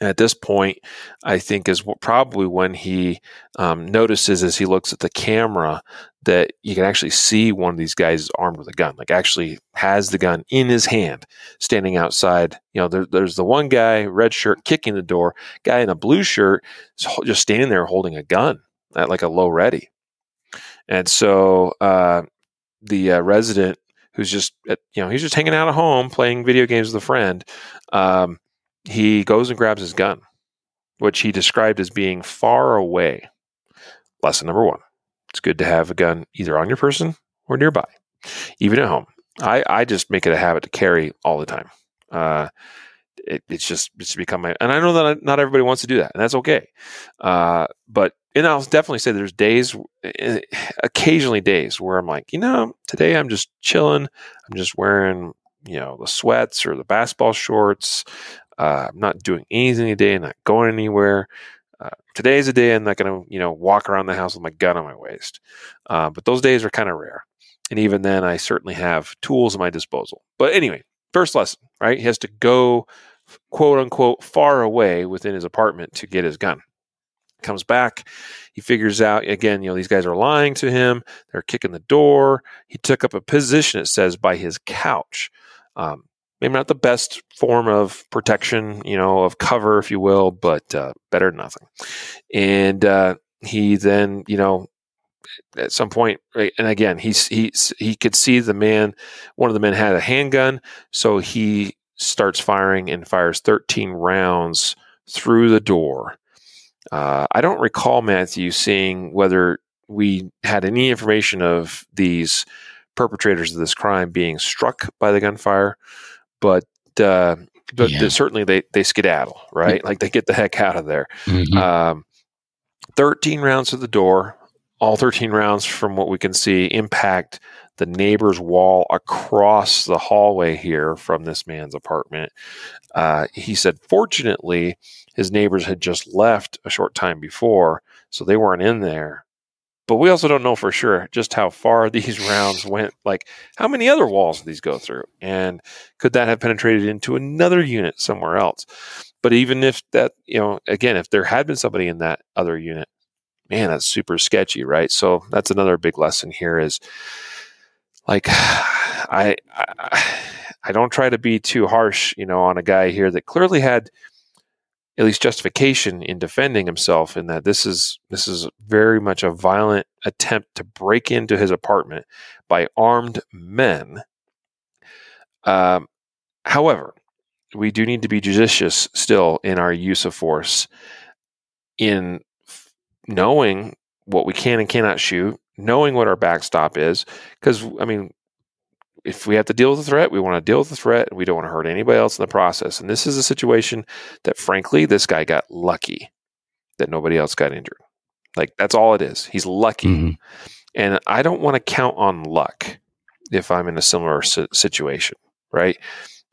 at this point, I think is probably when he um, notices as he looks at the camera that you can actually see one of these guys armed with a gun, like actually has the gun in his hand, standing outside. You know, there, there's the one guy, red shirt, kicking the door, guy in a blue shirt, just standing there holding a gun at like a low ready. And so uh, the uh, resident who's just, at, you know, he's just hanging out at home playing video games with a friend. Um, he goes and grabs his gun, which he described as being far away. Lesson number one it's good to have a gun either on your person or nearby, even at home. I, I just make it a habit to carry all the time. Uh, it, it's just it's become my and I know that not everybody wants to do that, and that's okay. Uh, but and I'll definitely say there's days, eh, occasionally days where I'm like, you know, today I'm just chilling. I'm just wearing you know the sweats or the basketball shorts. Uh, I'm not doing anything today. I'm not going anywhere. Uh, today's a day I'm not going to, you know, walk around the house with my gun on my waist. Uh, but those days are kind of rare. And even then, I certainly have tools at my disposal. But anyway, first lesson, right? He has to go, quote unquote, far away within his apartment to get his gun. Comes back, he figures out again, you know, these guys are lying to him. They're kicking the door. He took up a position, it says, by his couch. Um, maybe not the best form of protection, you know, of cover, if you will, but uh, better than nothing. And uh, he then, you know, at some point, right, and again, he's he he could see the man. One of the men had a handgun, so he starts firing and fires 13 rounds through the door. Uh, I don't recall Matthew seeing whether we had any information of these perpetrators of this crime being struck by the gunfire but uh, but yeah. certainly they they skedaddle, right? like they get the heck out of there. Mm-hmm. Um, Thirteen rounds to the door. All thirteen rounds, from what we can see, impact the neighbor's wall across the hallway here from this man's apartment. Uh, he said, fortunately, his neighbors had just left a short time before, so they weren't in there but we also don't know for sure just how far these rounds went. Like, how many other walls did these go through? And could that have penetrated into another unit somewhere else? But even if that, you know, again, if there had been somebody in that other unit, man, that's super sketchy, right? So that's another big lesson here is like, I, I, I don't try to be too harsh, you know, on a guy here that clearly had at least justification in defending himself in that this is this is very much a violent attempt to break into his apartment by armed men. Um, however, we do need to be judicious still in our use of force in knowing what we can and cannot shoot, knowing what our backstop is, because I mean if we have to deal with the threat, we want to deal with the threat and we don't want to hurt anybody else in the process. And this is a situation that, frankly, this guy got lucky that nobody else got injured. Like, that's all it is. He's lucky. Mm-hmm. And I don't want to count on luck if I'm in a similar situation, right?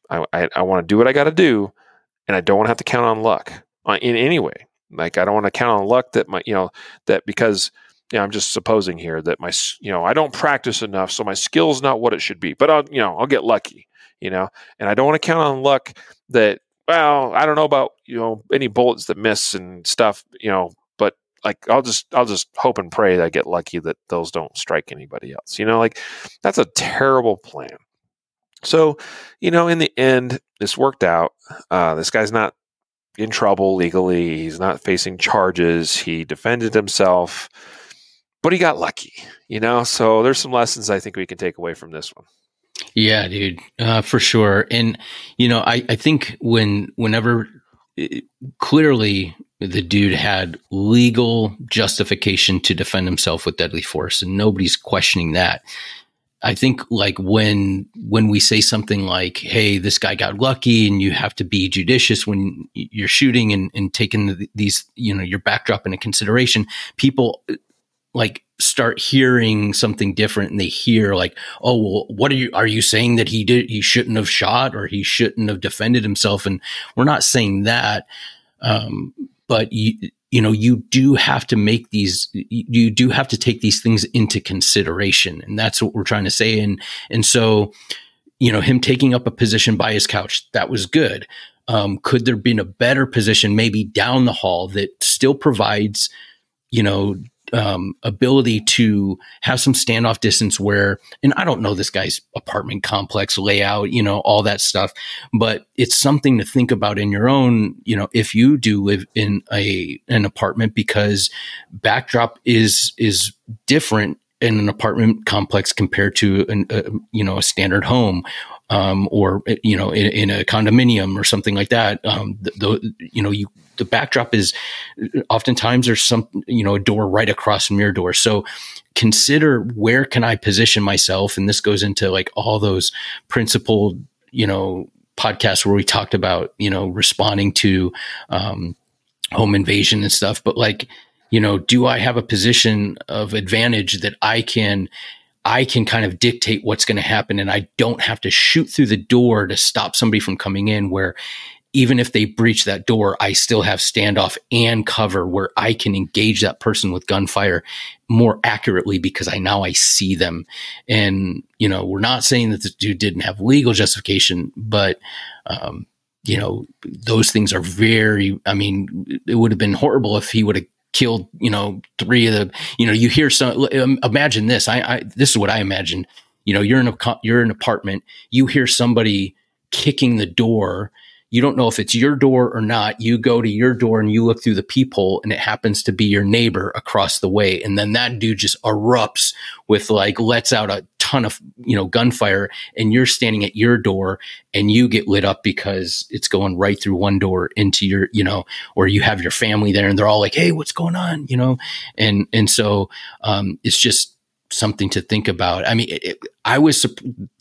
I, I, I want to do what I got to do, and I don't want to have to count on luck uh, in any way. Like, I don't want to count on luck that my, you know, that because you know, I'm just supposing here that my, you know, I don't practice enough, so my skill's not what it should be. But I'll, you know, I'll get lucky, you know, and I don't want to count on luck that. Well, I don't know about you know any bullets that miss and stuff you know but like i'll just i'll just hope and pray that i get lucky that those don't strike anybody else you know? Like that's a terrible plan. So you know in the end this worked out. Uh, this guy's not in trouble legally. He's not facing charges. He defended himself but he got lucky you know so there's some lessons i think we can take away from this one yeah, dude, uh, for sure. And you know, I I think when whenever it, clearly the dude had legal justification to defend himself with deadly force, and nobody's questioning that. I think like when when we say something like, "Hey, this guy got lucky," and you have to be judicious when you're shooting and, and taking these, you know, your backdrop into consideration. People like start hearing something different and they hear like oh well what are you are you saying that he did he shouldn't have shot or he shouldn't have defended himself? And we're not saying that um, but you you know you do have to make these you do have to take these things into consideration. And that's what we're trying to say. And and so you know him taking up a position by his couch that was good. Um, could there been a better position maybe down the hall that still provides you know um, ability to have some standoff distance where, and I don't know this guy's apartment complex layout, you know, all that stuff, but it's something to think about in your own, you know, if you do live in a, an apartment because backdrop is, is different in an apartment complex compared to an, a, you know, a standard home um, or you know in, in, a condominium or something like that. Um, you know you the backdrop is oftentimes there's some you know a door right across from your door. So consider where can I position myself, and this goes into like all those principled you know podcasts where we talked about you know responding to um, home invasion and stuff, but like you know do I have a position of advantage that I can I can kind of dictate what's going to happen? And I don't have to shoot through the door to stop somebody from coming in where even if they breach that door, I still have standoff and cover where I can engage that person with gunfire more accurately because I now I see them. And, you know, we're not saying that the dude didn't have legal justification, but, um, you know, those things are very, I mean, it would have been horrible if he would have killed, you know, three of the, you know, you hear some, um, imagine this. I, I, this is what I imagine. You know, you're in a, you're in an apartment, you hear somebody kicking the door. You don't know if it's your door or not. You go to your door and you look through the peephole and it happens to be your neighbor across the way. And then that dude just erupts with like, lets out a ton of, you know, gunfire and you're standing at your door and you get lit up because it's going right through one door into your, you know, or you have your family there and they're all like, Hey, what's going on? You know? And, and so, um, it's just, something to think about. I mean, it, I was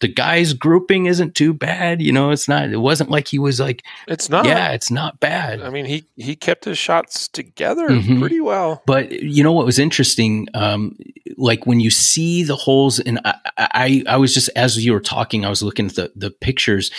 the guy's grouping isn't too bad. You know, it's not. It wasn't like he was like. It's not. Yeah, it's not bad. I mean, he he kept his shots together mm-hmm. pretty well. But you know what was interesting? Um, like when you see the holes, and I, I, I was just as you were talking, I was looking at the the pictures,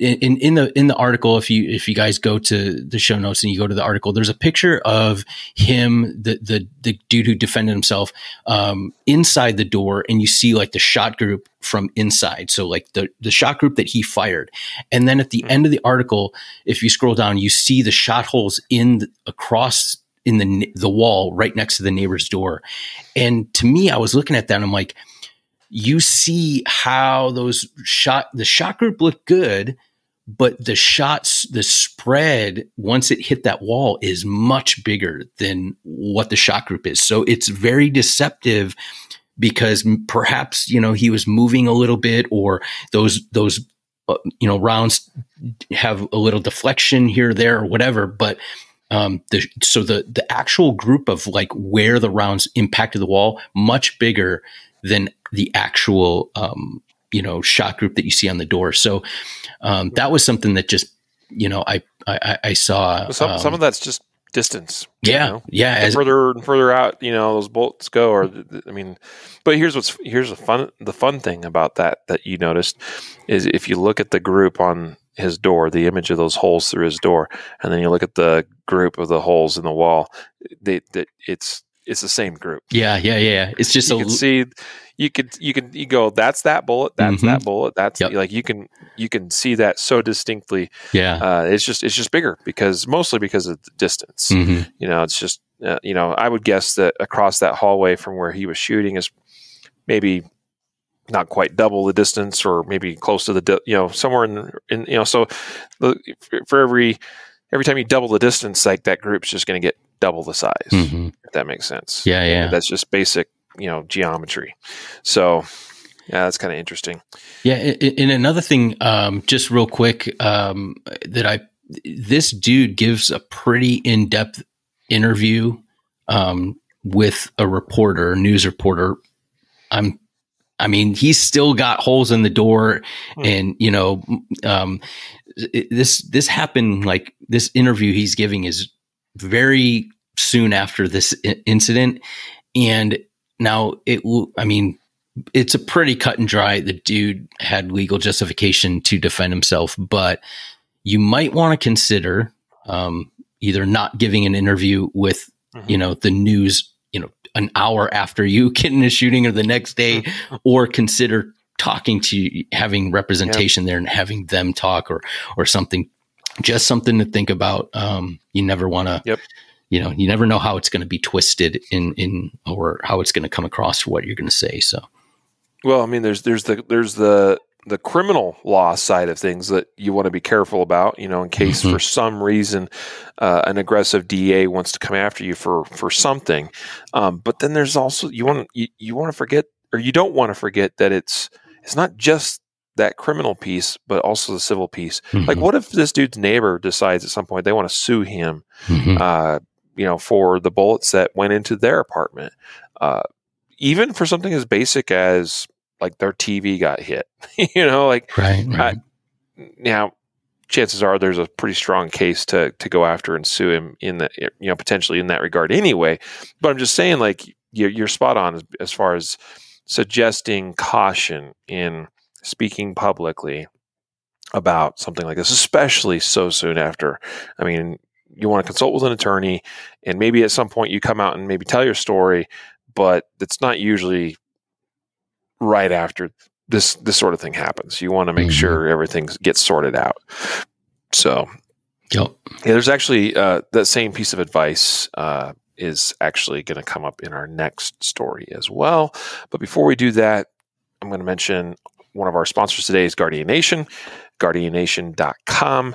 in, in the in the article, if you if you guys go to the show notes and you go to the article, there's a picture of him, the the the dude who defended himself, um, inside the door, and you see like the shot group from inside. So like the the shot group that he fired, and then at the mm-hmm. end of the article, if you scroll down, you see the shot holes in the, across in the the wall right next to the neighbor's door, and to me, I was looking at that, and I'm like. You see how those shot the shot group looked good, but the shots, the spread once it hit that wall is much bigger than what the shot group is. So it's very deceptive because perhaps you know he was moving a little bit or those those uh, you know rounds have a little deflection here there or whatever but um, the, so the the actual group of like where the rounds impacted the wall much bigger than the actual um, you know shot group that you see on the door. So um, that was something that just you know I I, I saw some um, some of that's just distance. Yeah, you know? yeah. As, further and further out, you know, those bolts go. Or I mean, but here's what's here's the fun the fun thing about that that you noticed is if you look at the group on his door, the image of those holes through his door, and then you look at the group of the holes in the wall, they, that it's it's the same group. Yeah, yeah, yeah. It's just you a can see you could you can you go that's that bullet that's Mhm. that bullet that's Yep. like you can you can see that so distinctly yeah. uh, it's just it's just bigger because mostly because of the distance hmm you know it's just uh, you know i would guess that across that hallway from where he was shooting is maybe not quite double the distance or maybe close to the di- you know somewhere in in you know so the, for every every time you double the distance like that group's just going to get double the size hmm if that makes sense Yeah, yeah. that's just basic you know geometry so yeah that's kind of interesting Yeah, and another thing, um, just real quick, um, that I this dude gives a pretty in depth interview um, with a reporter, news reporter. I'm, I mean, he's still got holes in the door, Hmm. and you know, um, it- this this happened like this interview he's giving is very soon after this i- incident, and now it will. I mean, it's a pretty cut and dry. The dude had legal justification to defend himself, but you might want to consider um, either not giving an interview with you know the news, you know, an hour after you get in a shooting or the next day, or consider talking to having representation there and having them talk or or something. Just something to think about. Um, you never want to. Yep. You know, you never know how it's going to be twisted in in or how it's going to come across for what you're going to say. So. Well, I mean, there's there's the there's the the criminal law side of things that you want to be careful about. You know, in case Mhm. for some reason uh, an aggressive DA wants to come after you for for something. Um, but then there's also you want you, you want to forget or you don't want to forget that it's it's not just that criminal piece, but also the civil piece. Like, Mhm. what if this dude's neighbor decides at some point they want to sue him Mhm. uh, you know, for the bullets that went into their apartment. Uh, even for something as basic as like their TV got hit, you know, like right, right. now, chances are there's a pretty strong case to to go after and sue him in that, you know, potentially in that regard anyway. But I'm just saying, like you're, you're spot on as, as far as suggesting caution in speaking publicly about something like this, especially so soon after. I mean, you want to consult with an attorney, and maybe at some point you come out and maybe tell your story, but it's not usually right after this this sort of thing happens. You want to make Mhm. sure everything gets sorted out. So Yep. yeah, there's actually uh, that same piece of advice uh, is actually going to come up in our next story as well. But before we do that, I'm going to mention one of our sponsors today is Guardian Nation. GuardianNation.com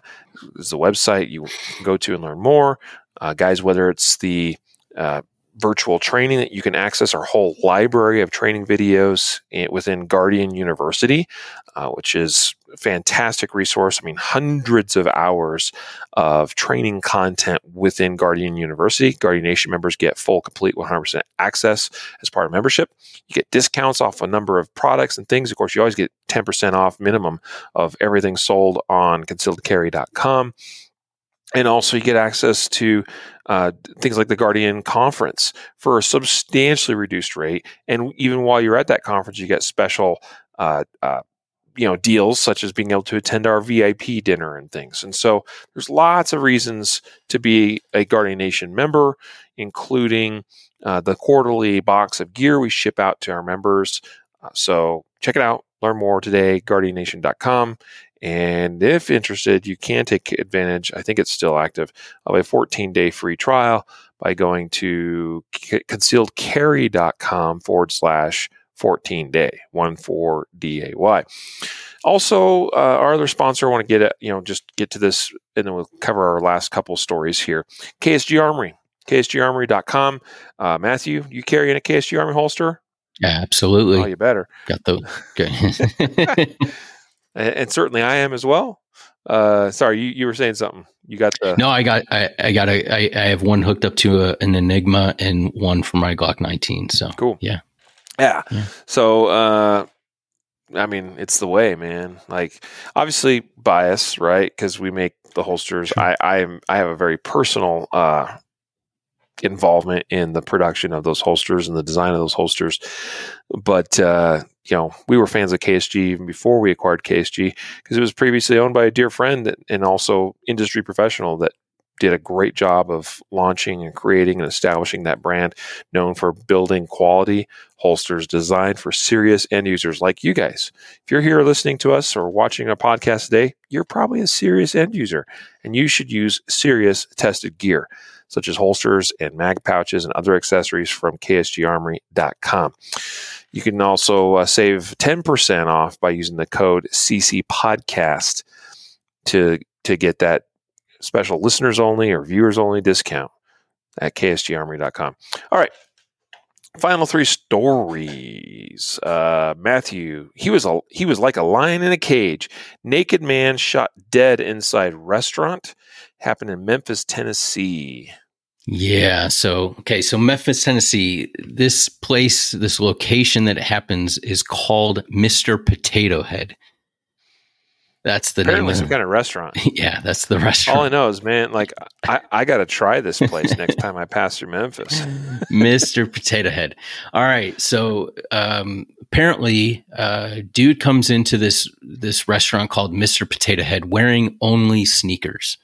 is the website you go to and learn more. Uh, guys, whether it's the uh, virtual training that you can access our whole library of training videos within Guardian University, uh, which is fantastic resource. I mean, hundreds of hours of training content within Guardian University. Guardian Nation members get full, complete 100% access as part of membership. You get discounts off a number of products and things. Of course, you always get 10% off minimum of everything sold on concealedcarry.com. And also, you get access to uh, things like the Guardian conference for a substantially reduced rate. And even while you're at that conference, you get special uh, uh, you know deals such as being able to attend our VIP dinner and things. And so there's lots of reasons to be a Guardian Nation member, including uh, the quarterly box of gear we ship out to our members. Uh, so check it out. Learn more today, guardiannation.com. And if interested, you can take advantage. I think it's still active of a 14 day free trial by going to concealedcarry.com forward slash 14 day, 1 4 D A Y. Also, uh, our other sponsor, I want to get at, you know, just get to this and then we'll cover our last couple stories here. KSG Armory, ksgarmory.com. Uh, Matthew, you carrying a KSG Armory holster? Yeah, absolutely. Oh, you better. Got the okay. And, and certainly I am as well. Uh, sorry, you, you were saying something. You got the. no, I got I, I got a I, I have one hooked up to a, an Enigma and one for my Glock 19. So Cool. Yeah. Yeah. Yeah. So, uh, I mean, it's the way, man. Like, obviously, bias, right? Because we make the holsters. Sure. I, I. I have a very personal uh, involvement in the production of those holsters and the design of those holsters. But uh, you know, we were fans of KSG even before we acquired KSG because it was previously owned by a dear friend and also industry professional that did a great job of launching and creating and establishing that brand known for building quality holsters designed for serious end users like you guys. If you're here listening to us or watching a podcast today, you're probably a serious end user and you should use serious tested gear such as holsters and mag pouches and other accessories from ksgarmory.com. You can also uh, save 10% off by using the code CC podcast to to get that special listeners only or viewers only discount at ksgarmory.com. All right. Final three stories. Uh, Matthew, he was a he was like a lion in a cage. Naked man shot dead inside restaurant. Happened in Memphis, Tennessee. Yeah. So, okay. So, Memphis, Tennessee, this place, this location that it happens is called Mr. Potato Head. That's the Apparently name some of kind of restaurant. Yeah, that's the restaurant. All I know is, man, like I, I got to try this place next time I pass through Memphis. Mr. Potato Head. All right. So um, apparently, uh, dude comes into this this restaurant called Mr. Potato Head wearing only sneakers.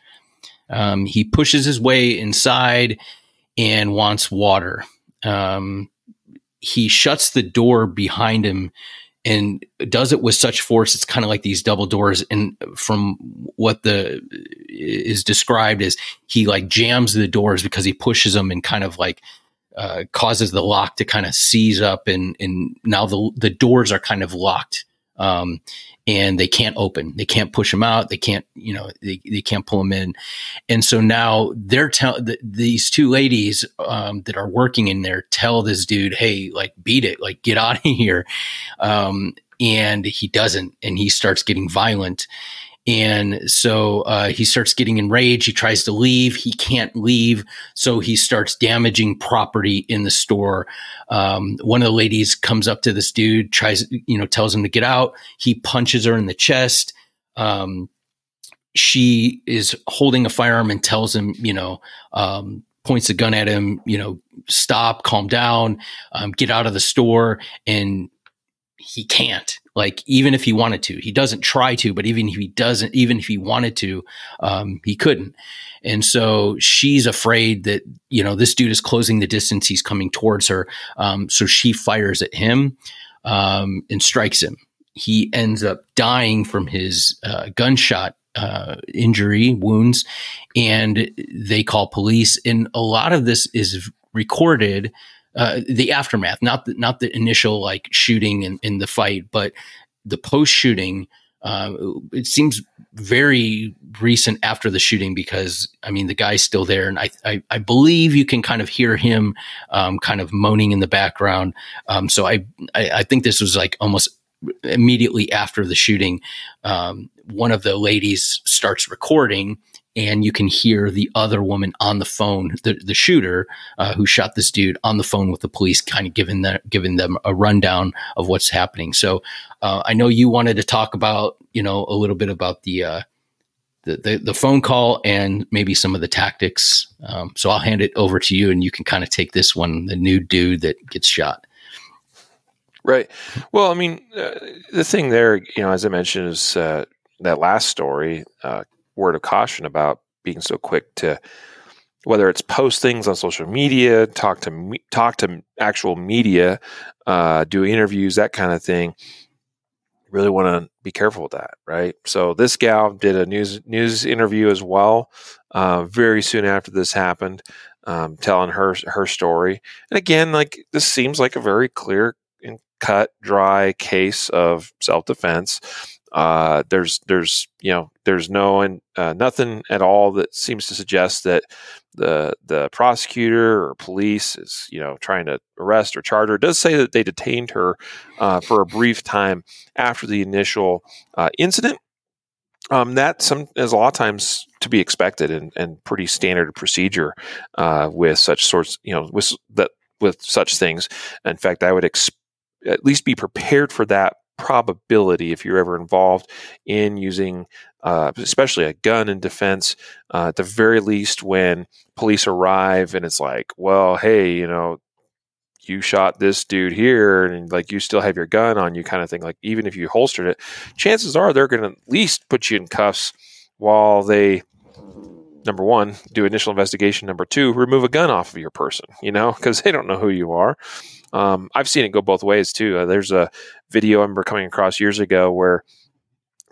Um, he pushes his way inside and wants water. Um, he shuts the door behind him and does it with such force it's kind of like these double doors and from what the is described as he like jams the doors because he pushes them and kind of like uh, causes the lock to kind of seize up and and now the the doors are kind of locked um, and they can't open. They can't push them out. They can't you know they, they can't pull them in. And so now they're telling th- these two ladies um, that are working in there tell this dude hey like beat it. Like get out of here. Um, and he doesn't. And he starts getting violent and so uh, he starts getting enraged. He tries to leave. He can't leave. So he starts damaging property in the store. Um, one of the ladies comes up to this dude, tries, you know, tells him to get out. He punches her in the chest. Um, she is holding a firearm and tells him, you know, um, points a gun at him, you know, stop, calm down, um, get out of the store. And he can't like even if he wanted to. He doesn't try to but even if he doesn't even if he wanted to um, he couldn't. And so she's afraid that you know this dude is closing the distance. He's coming towards her. Um, so she fires at him um, and strikes him. He ends up dying from his uh, gunshot uh, injury wounds and they call police. And a lot of this is recorded uh, the aftermath, not the, not the initial like shooting in, in the fight, but the post shooting. Uh, it seems very recent after the shooting because I mean the guy's still there, and I I, I believe you can kind of hear him um, kind of moaning in the background. Um, so I, I, I think this was like almost immediately after the shooting. Um, one of the ladies starts recording and you can hear the other woman on the phone, the, the shooter uh, who shot this dude on the phone with the police, kind of giving them giving them a rundown of what's happening. So uh, I know you wanted to talk about you know a little bit about the, uh, the the, the phone call and maybe some of the tactics. Um, so I'll hand it over to you, and you can kind of take this one, the new dude that gets shot. Right. Well, I mean, uh, the thing there, you know, as I mentioned, is uh, that last story uh, word of caution about being so quick to whether it's post things on social media, talk to talk to actual media, uh, do interviews, that kind of thing. Really want to be careful with that, right? So this gal did a news news interview as well, uh, very soon after this happened, um, telling her her story. And again, like this seems like a very clear and cut, dry case of self defense. Uh, there's there's you know there's no and uh, nothing at all that seems to suggest that the the prosecutor or police is you know trying to arrest or charge her. It does say that they detained her uh, for a brief time after the initial uh, incident. Um, that some is a lot of times to be expected and, and pretty standard procedure uh, with such sorts you know with that with such things. In fact, I would at least be prepared for that probability if you're ever involved in using, uh, especially a gun in defense. Uh, at the very least, when police arrive and it's like, well, hey, you know, you shot this dude here and like you still have your gun on you kind of thing like even if you holstered it chances are they're going to at least put you in cuffs while they number one, do initial investigation. Number two, remove a gun off of your person, you know, because they don't know who you are. Um, I've seen it go both ways too. Uh, there's a video I remember coming across years ago where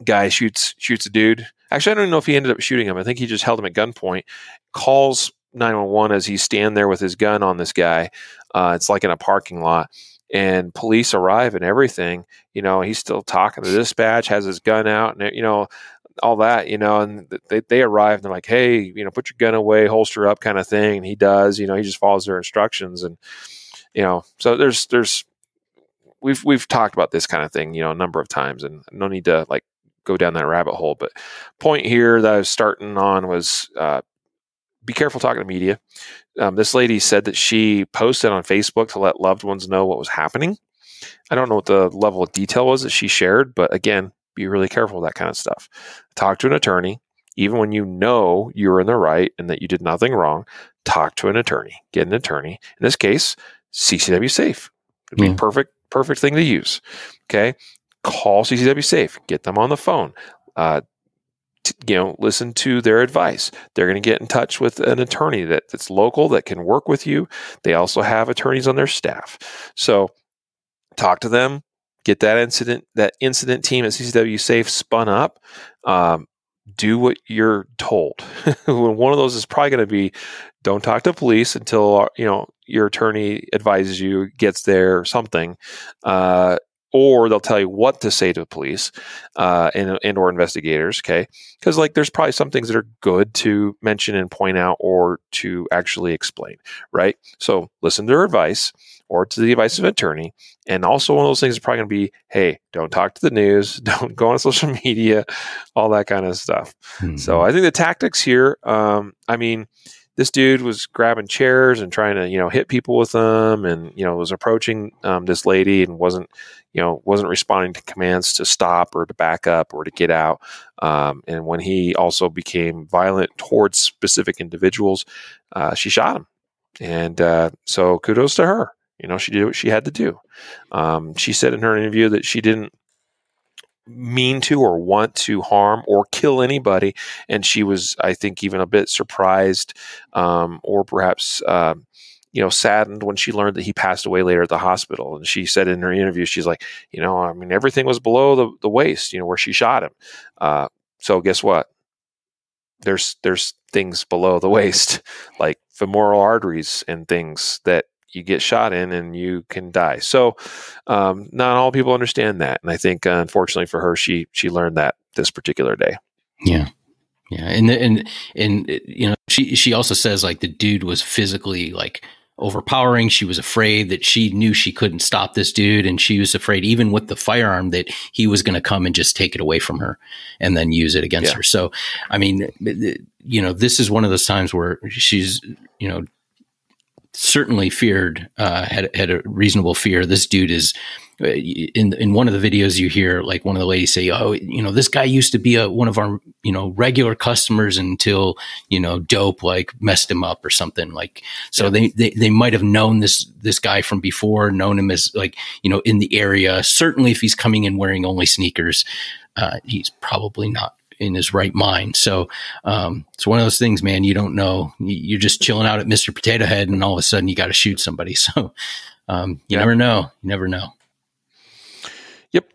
guy shoots shoots a dude. Actually, I don't know if he ended up shooting him. I think he just held him at gunpoint. Calls 911 as he's standing there with his gun on this guy. Uh, it's like in a parking lot, and police arrive and everything. You know, he's still talking to dispatch, has his gun out, and you know all that. You know, and they they arrive and they're like, "Hey, you know, put your gun away, holster up," kind of thing. And he does. You know, he just follows their instructions, and you know, so there's there's we've we've talked about this kind of thing, you know, a number of times, and no need to like go down that rabbit hole. But point here that I was starting on was uh, be careful talking to media. Um, this lady said that she posted on Facebook to let loved ones know what was happening. I don't know what the level of detail was that she shared, but again, be really careful with that kind of stuff. Talk to an attorney, even when you know you're in the right and that you did nothing wrong. Talk to an attorney. Get an attorney. In this case, CCW Safe would be yeah. perfect perfect thing to use. Okay, call CCW Safe. Get them on the phone. Uh, you know, listen to their advice. They're going to get in touch with an attorney that, that's local that can work with you. They also have attorneys on their staff. So talk to them, get that incident, that incident team at CCW Safe spun up. Um, do what you're told. One of those is probably going to be don't talk to police until you know your attorney advises you, gets there, or something. Uh, or they'll tell you what to say to police uh, and, and or investigators okay because like there's probably some things that are good to mention and point out or to actually explain right so listen to their advice or to the advice of an attorney. And also one of those things is probably going to be hey don't talk to the news don't go on social media all that kind of stuff mm-hmm. so i think the tactics here um, i mean this dude was grabbing chairs and trying to you know hit people with them and you know was approaching um, this lady and wasn't you know wasn't responding to commands to stop or to back up or to get out. Um, and when he also became violent towards specific individuals uh, she shot him. And uh, so kudos to her you know she did what she had to do um, she said in her interview that she didn't mean to or want to harm or kill anybody. And she was, I think, even a bit surprised um, or perhaps. Uh, you know, saddened when she learned that he passed away later at the hospital. And she said in her interview, she's like, you know, I mean, everything was below the, the waist, you know, where she shot him. Uh, so guess what? There's there's things below the waist, like femoral arteries and things that you get shot in and you can die. So, um, not all people understand that, and I think uh, unfortunately for her, she she learned that this particular day. Yeah, yeah, and and and you know, she she also says like the dude was physically like overpowering. She was afraid that she knew she couldn't stop this dude, and she was afraid even with the firearm that he was going to come and just take it away from her and then use it against yeah. her. So, I mean, you know, this is one of those times where she's you know certainly feared uh, had had a reasonable fear. This dude is uh, in in one of the videos you hear like one of the ladies say, "Oh, you know, this guy used to be a one of our you know regular customers until you know dope like messed him up or something." Like so yeah. they, they they might have known this this guy from before, known him as like you know in the area. Certainly, if he's coming in wearing only sneakers, uh, he's probably not in his right mind. So um, it's one of those things, man. You don't know. You're just chilling out at Mister Potato Head, and all of a sudden you got to shoot somebody. So um, you yeah. never know. You never know. Yep.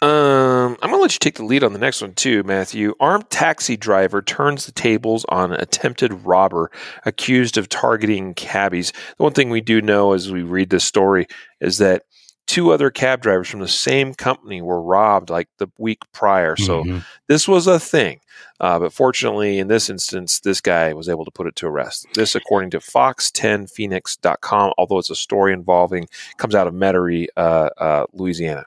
Um, I'm gonna let you take the lead on the next one too, Matthew. Armed taxi driver turns the tables on attempted robber accused of targeting cabbies. The one thing we do know as we read this story is that two other cab drivers from the same company were robbed like the week prior. So mm-hmm. this was a thing. Uh, but fortunately, in this instance, this guy was able to put it to rest. This, according to Fox10Phoenix.com, although it's a story involving, comes out of Metairie, uh, uh, Louisiana.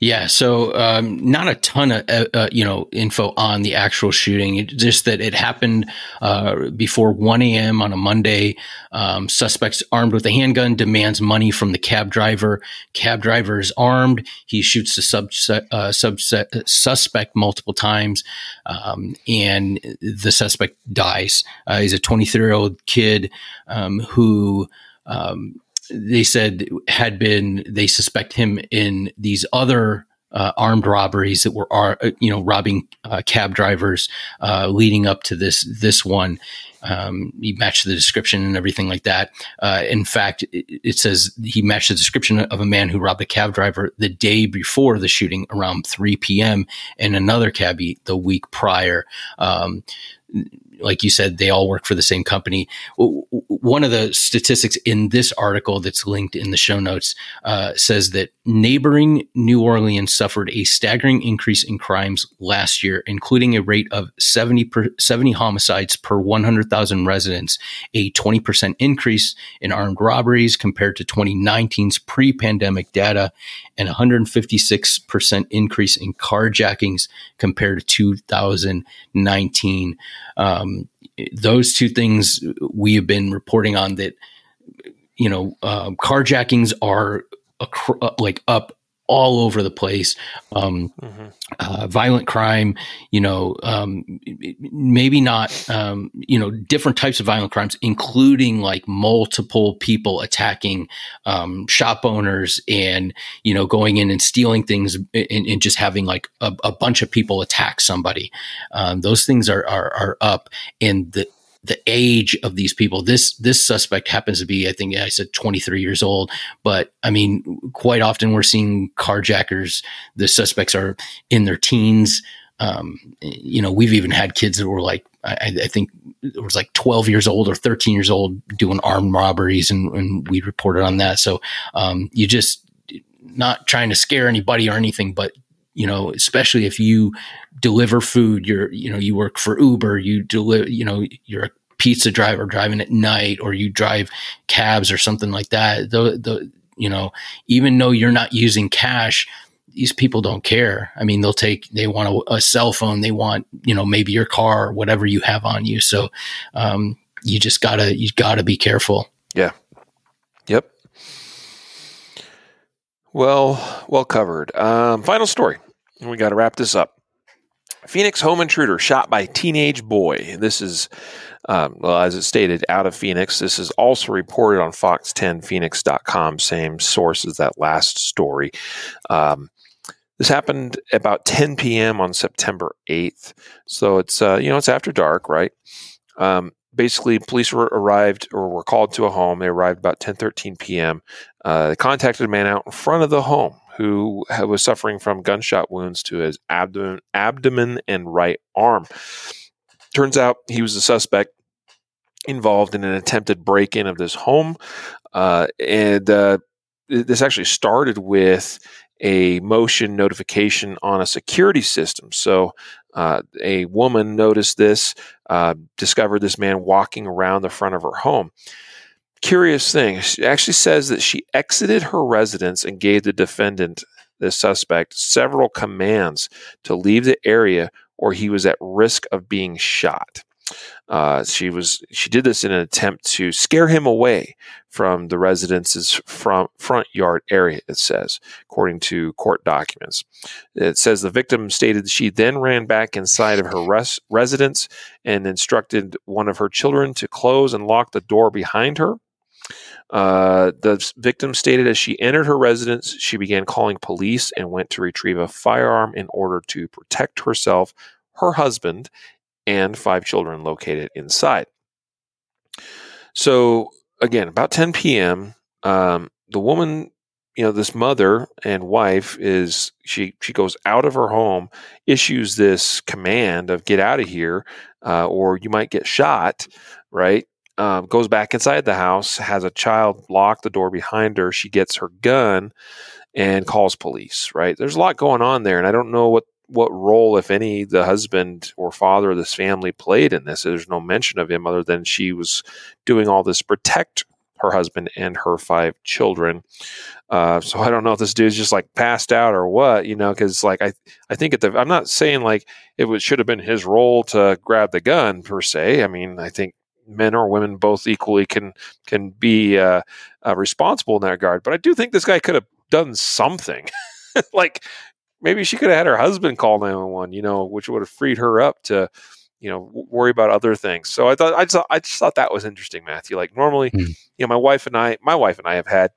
Yeah, so um, not a ton of uh, uh, you know info on the actual shooting. It, just that it happened uh, before 1 a.m. on a Monday. Um, suspects armed with a handgun demands money from the cab driver. Cab driver is armed. He shoots the subset, uh, subset, suspect multiple times, um, and the suspect dies. Uh, he's a 23 year old kid um, who. Um, they said had been they suspect him in these other uh, armed robberies that were, uh, you know, robbing uh, cab drivers uh, leading up to this this one. Um, he matched the description and everything like that. Uh, in fact, it, it, says he matched the description of a man who robbed a cab driver the day before the shooting around 3 p.m. and another cabbie the week prior. Um, like you said, they all work for the same company. One of the statistics in this article that's linked in the show notes uh, says that neighboring New Orleans suffered a staggering increase in crimes last year, including a rate of 70, per, 70 homicides per 100,000 residents, a 20% increase in armed robberies compared to 2019's pre pandemic data, and 156% increase in carjackings compared to 2019. Um, those two things we have been reporting on that, you know, uh, carjackings are like up all over the place. Um, mm-hmm. uh, violent crime, you know, um, maybe not, um, you know, different types of violent crimes, including like multiple people attacking um, shop owners and, you know, going in and stealing things and, and just having like a, a, bunch of people attack somebody. Um, those things are, are, are up. And the, the age of these people. This this suspect happens to be, I think, I said 23 years old, but I mean, quite often we're seeing carjackers. The suspects are in their teens. Um, you know, we've even had kids that were like, I, I, think it was like 12 years old or 13 years old doing armed robberies, and, and we reported on that. So um, you just not trying to scare anybody or anything, but you know, especially if you deliver food, you're, you know, you work for Uber, you deliver, you know, you're a pizza driver driving at night or you drive cabs or something like that. The, the, you know, even though you're not using cash, these people don't care. I mean, they'll take, they want a, a cell phone. They want, you know, maybe your car or whatever you have on you. So, um, you just gotta, you gotta be careful. Yeah. Yep. Well, well covered. Um, final story. We got to wrap this up. Phoenix home intruder shot by teenage boy. This is, um, well, as it stated, out of Phoenix. This is also reported on Fox10Phoenix.com, same source as that last story. Um, this happened about 10 p.m. on September 8th. So it's, uh, you know, it's after dark, right? Um, basically police were arrived or were called to a home they arrived about 10 13 p.m uh, they contacted a man out in front of the home who was suffering from gunshot wounds to his abdomen abdomen and right arm turns out he was the suspect involved in an attempted break-in of this home uh, and uh, this actually started with a motion notification on a security system. So uh, a woman noticed this, uh, discovered this man walking around the front of her home. Curious thing, she actually says that she exited her residence and gave the defendant, the suspect, several commands to leave the area or he was at risk of being shot. Uh, she was she did this in an attempt to scare him away from the residence's front front yard area. It says, according to court documents, it says the victim stated she then ran back inside of her res- residence and instructed one of her children to close and lock the door behind her. Uh, the victim stated as she entered her residence, she began calling police and went to retrieve a firearm in order to protect herself, her husband, and five children located inside. So, again, about 10 p.m., um, the woman, you know, this mother and wife is she she goes out of her home, issues this command of get out of here, uh, or you might get shot, right? Um, goes back inside the house, has a child lock the door behind her. She gets her gun and calls police. Right? There's a lot going on there, and I don't know what what role, if any, the husband or father of this family played in this. There's no mention of him other than she was doing all this protect her husband and her five children. Uh, so I don't know if this dude's just like passed out or what, you know, because like I, I think at the, I'm not saying like it was, should have been his role to grab the gun per se. I mean, I think men or women both equally can can be uh, uh, responsible in that regard. But I do think this guy could have done something. like maybe she could have had her husband call 911, you know, which would have freed her up to, you know, worry about other things. So I thought I just, I just thought that was interesting, Matthew. Like normally, mm. you know, my wife and I, my wife and I have had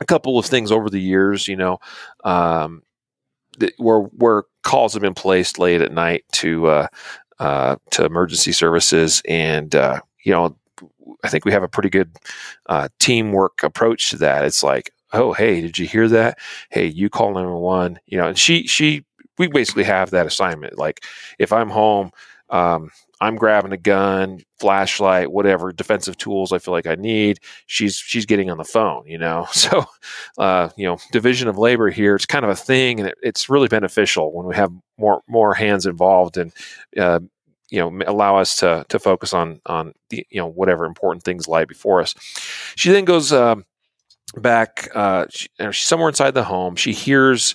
a couple of things over the years, you know, um, where where calls have been placed late at night to uh, uh, to emergency services, and uh, you know, I think we have a pretty good uh, teamwork approach to that. It's like, oh, hey, did you hear that? Hey, you call one one. You know, and she she we basically have that assignment. Like if I'm home. Um, I'm grabbing a gun, flashlight, whatever defensive tools I feel like I need. She's she's getting on the phone, you know. So, uh, you know, division of labor here. It's kind of a thing, and it, it's really beneficial when we have more more hands involved and. Uh, you know, allow us to to focus on on the you know whatever important things lie before us. She then goes uh, back. Uh, she, she's somewhere inside the home. She hears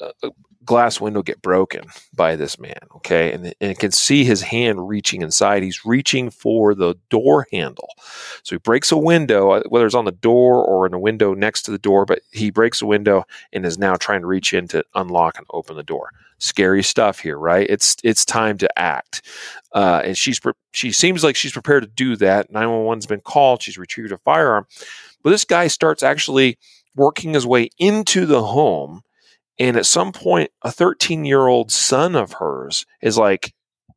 uh, glass window get broken by this man. Okay. And, and can see his hand reaching inside. He's reaching for the door handle. So he breaks a window, uh, whether it's on the door or in a window next to the door, but he breaks a window and is now trying to reach in to unlock and open the door. Scary stuff here, right? It's it's time to act, uh, and she's pre- she seems like she's prepared to do that. Nine one one's been called. She's retrieved a firearm, but this guy starts actually working his way into the home and at some point, a 13 year old son of hers is like,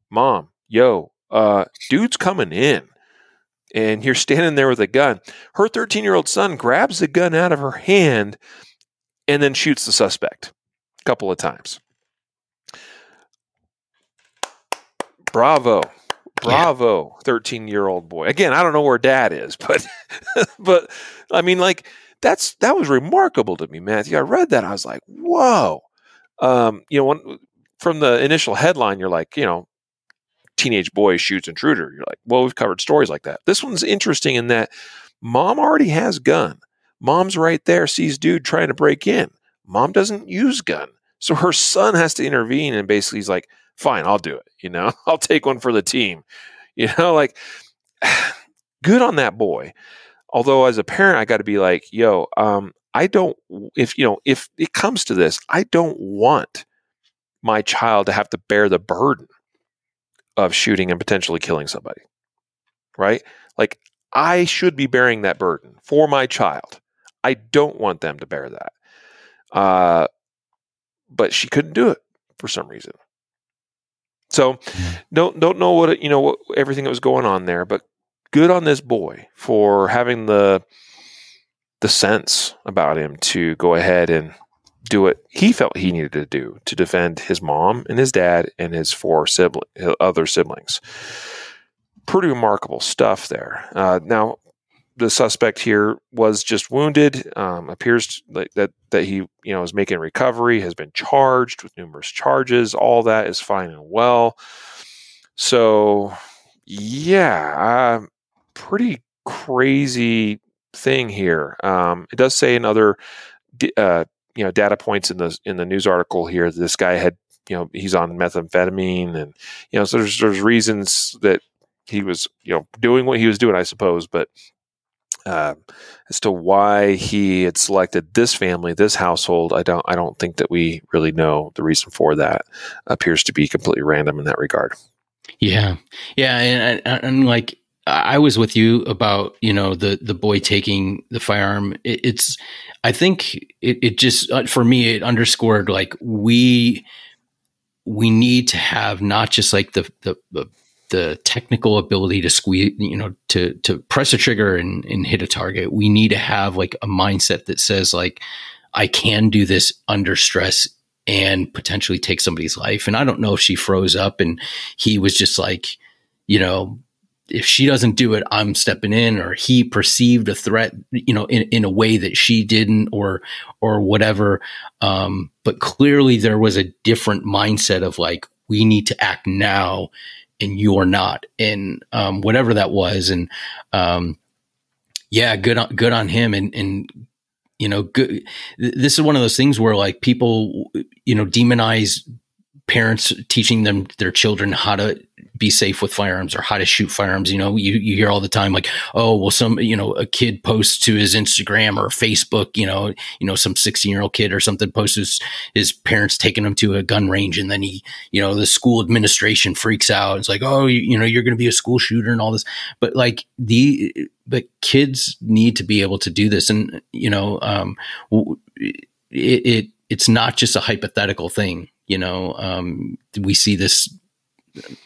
Mom, yo, uh, dude's coming in. And you're standing there with a gun. Her 13 year old son grabs the gun out of her hand and then shoots the suspect a couple of times. Bravo. Bravo, 13 year old boy. Again, I don't know where dad is, but, but I mean, like, that's that was remarkable to me, Matthew. I read that, I was like, whoa. Um, you know, from the initial headline, you're like, you know, teenage boy shoots intruder. You're like, well, we've covered stories like that. This one's interesting in that mom already has gun. Mom's right there, sees dude trying to break in. Mom doesn't use gun. So her son has to intervene and basically he's like, fine, I'll do it. You know, I'll take one for the team. You know, like good on that boy. Although as a parent i got to be like yo um, i don't if you know if it comes to this i don't want my child to have to bear the burden of shooting and potentially killing somebody right? Like i should be bearing that burden for my child. I don't want them to bear that. Uh, but she couldn't do it for some reason so mm-hmm. don't don't know what you know what everything that was going on there but good on this boy for having the the sense about him to go ahead and do what he felt he needed to do to defend his mom and his dad and his four sibling, other siblings. Pretty remarkable stuff there. Uh, now, the suspect here was just wounded. Um, appears like that that he you know is making recovery. Has been charged with numerous charges. All that is fine and well. So, yeah, pretty crazy thing here. Um, it does say in other uh, you know data points in the in the news article here this guy had you know he's on methamphetamine and you know so there's there's reasons that he was you know doing what he was doing I suppose but uh, as to why he had selected this family this household I don't I don't think that we really know the reason for that appears to be completely random in that regard. Yeah, yeah, and, and, and like I was with you about you know the the boy taking the firearm. It, it's I think it, it just uh, for me it underscored like we we need to have not just like the the, the the technical ability to squeeze, you know, to to press a trigger and, and hit a target. We need to have like a mindset that says like, I can do this under stress and potentially take somebody's life. And I don't know if she froze up and he was just like, you know, if she doesn't do it, I'm stepping in, or he perceived a threat, you know, in, in a way that she didn't, or or whatever. Um, but clearly, there was a different mindset of like, we need to act now, and you're not, and um, whatever that was, and um, yeah, good on good on him, and and you know, good. This is one of those things where like people, you know, demonize parents teaching them their children how to be safe with firearms or how to shoot firearms. You know, you, you hear all the time like, oh, well, some, you know, a kid posts to his Instagram or Facebook, you know, you know, some 16 year old kid or something posts his, his parents taking him to a gun range. And then he, you know, the school administration freaks out. It's like, oh, you, you know, you're going to be a school shooter and all this. But like the, but kids need to be able to do this. And, you know, um, it, it it's not just a hypothetical thing. You know, um, we see this,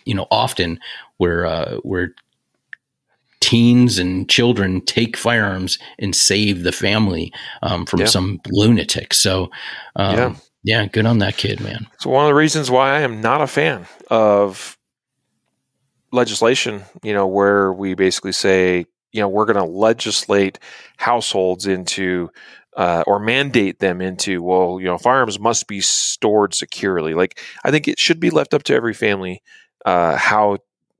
you know, often where uh, where teens and children take firearms and save the family um, from yeah. some lunatic. So, um, yeah. yeah, good on that kid, man. So one of the reasons why I am not a fan of legislation, you know, where we basically say, you know, we're going to legislate households into uh, or mandate them into, well, you know, firearms must be stored securely. Like, I think it should be left up to every family uh, how,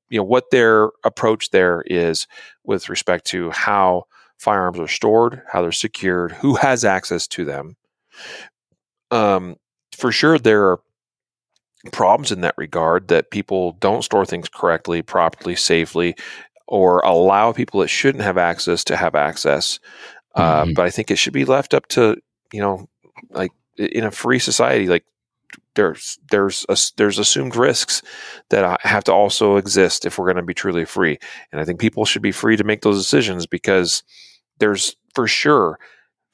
you know, what their approach there is with respect to how firearms are stored, how they're secured, who has access to them. Um, for sure, there are problems in that regard that people don't store things correctly, properly, safely, or allow people that shouldn't have access to have access. Uh, mm-hmm. but I think it should be left up to you know, like in a free society, like there's there's a, there's assumed risks that have to also exist if we're going to be truly free. And I think people should be free to make those decisions because there's for sure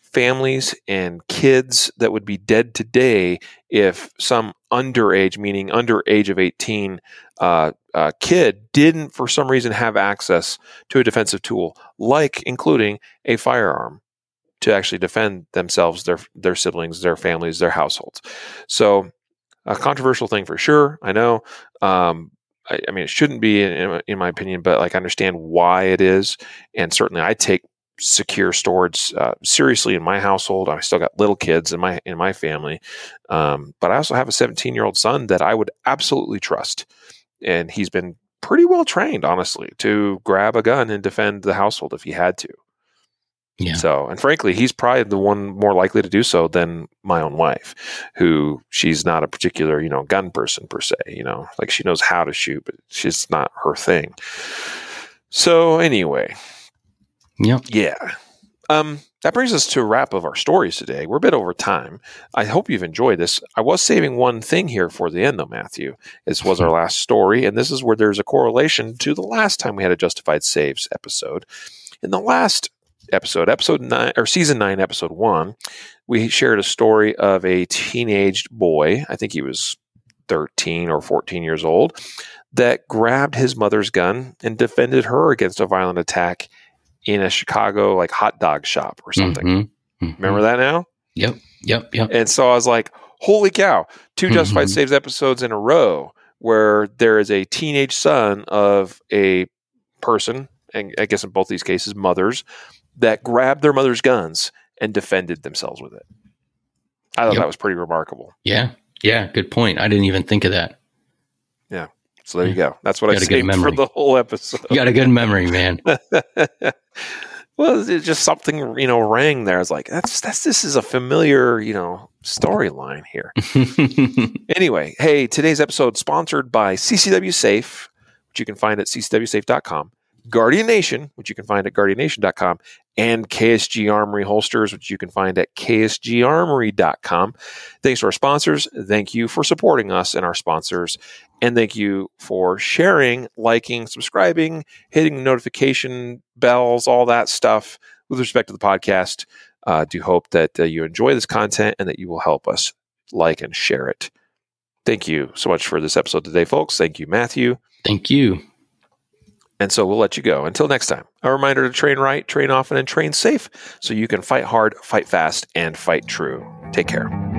families and kids that would be dead today if some underage, meaning under age of 18, uh, uh, kid didn't for some reason have access to a defensive tool, like including a firearm to actually defend themselves, their their siblings, their families, their households. So, a controversial thing for sure. I know. Um, I, I, mean, it shouldn't be in, in, my opinion, but like I understand why it is, and certainly I take secure storage uh, seriously in my household. I still got little kids in my in my family, um, but I also have a 17 year old son that I would absolutely trust, and he's been pretty well trained, honestly, to grab a gun and defend the household if he had to. Yeah. So, and frankly, he's probably the one more likely to do so than my own wife, who she's not a particular, you know, gun person per se. You know, like she knows how to shoot, but she's not her thing. So, anyway, Yep. Yeah. Um, that brings us to a wrap of our stories today. We're a bit over time. I hope you've enjoyed this. I was saving one thing here for the end, though, Matthew. This was our last story, and this is where there's a correlation to the last time we had a Justified Saves episode. In the last episode, episode nine or season nine, episode one, we shared a story of a teenaged boy. I think he was 13 or 14 years old that grabbed his mother's gun and defended her against a violent attack in a Chicago like hot dog shop or something. Mm-hmm. Mm-hmm. Remember that now? Yep. Yep. Yep. And so I was like, holy cow, 2 Justified mm-hmm. Saves episodes in a row where there is a teenage son of a person, and I guess in both these cases, mothers, that grabbed their mother's guns and defended themselves with it. I thought yep. that was pretty remarkable. Yeah. Yeah. Good point. I didn't even think of that. Yeah. So there you go. That's what I saved for the whole episode. You got a good memory, man. well, it's just something you know rang there. I was like, that's that's this is a familiar you know storyline here. anyway, hey, today's episode sponsored by CCW Safe, which you can find at ccwsafe.com. Guardian Nation, which you can find at guardiannation.com, and KSG Armory holsters, which you can find at ksgarmory.com. Thanks to our sponsors. Thank you for supporting us and our sponsors. And thank you for sharing, liking, subscribing, hitting notification bells, all that stuff with respect to the podcast. Uh, do hope that uh, you enjoy this content and that you will help us like and share it. Thank you so much for this episode today, folks. Thank you, Matthew. Thank you. And so we'll let you go. Until next time, a reminder to train right, train often, and train safe so you can fight hard, fight fast, and fight true. Take care.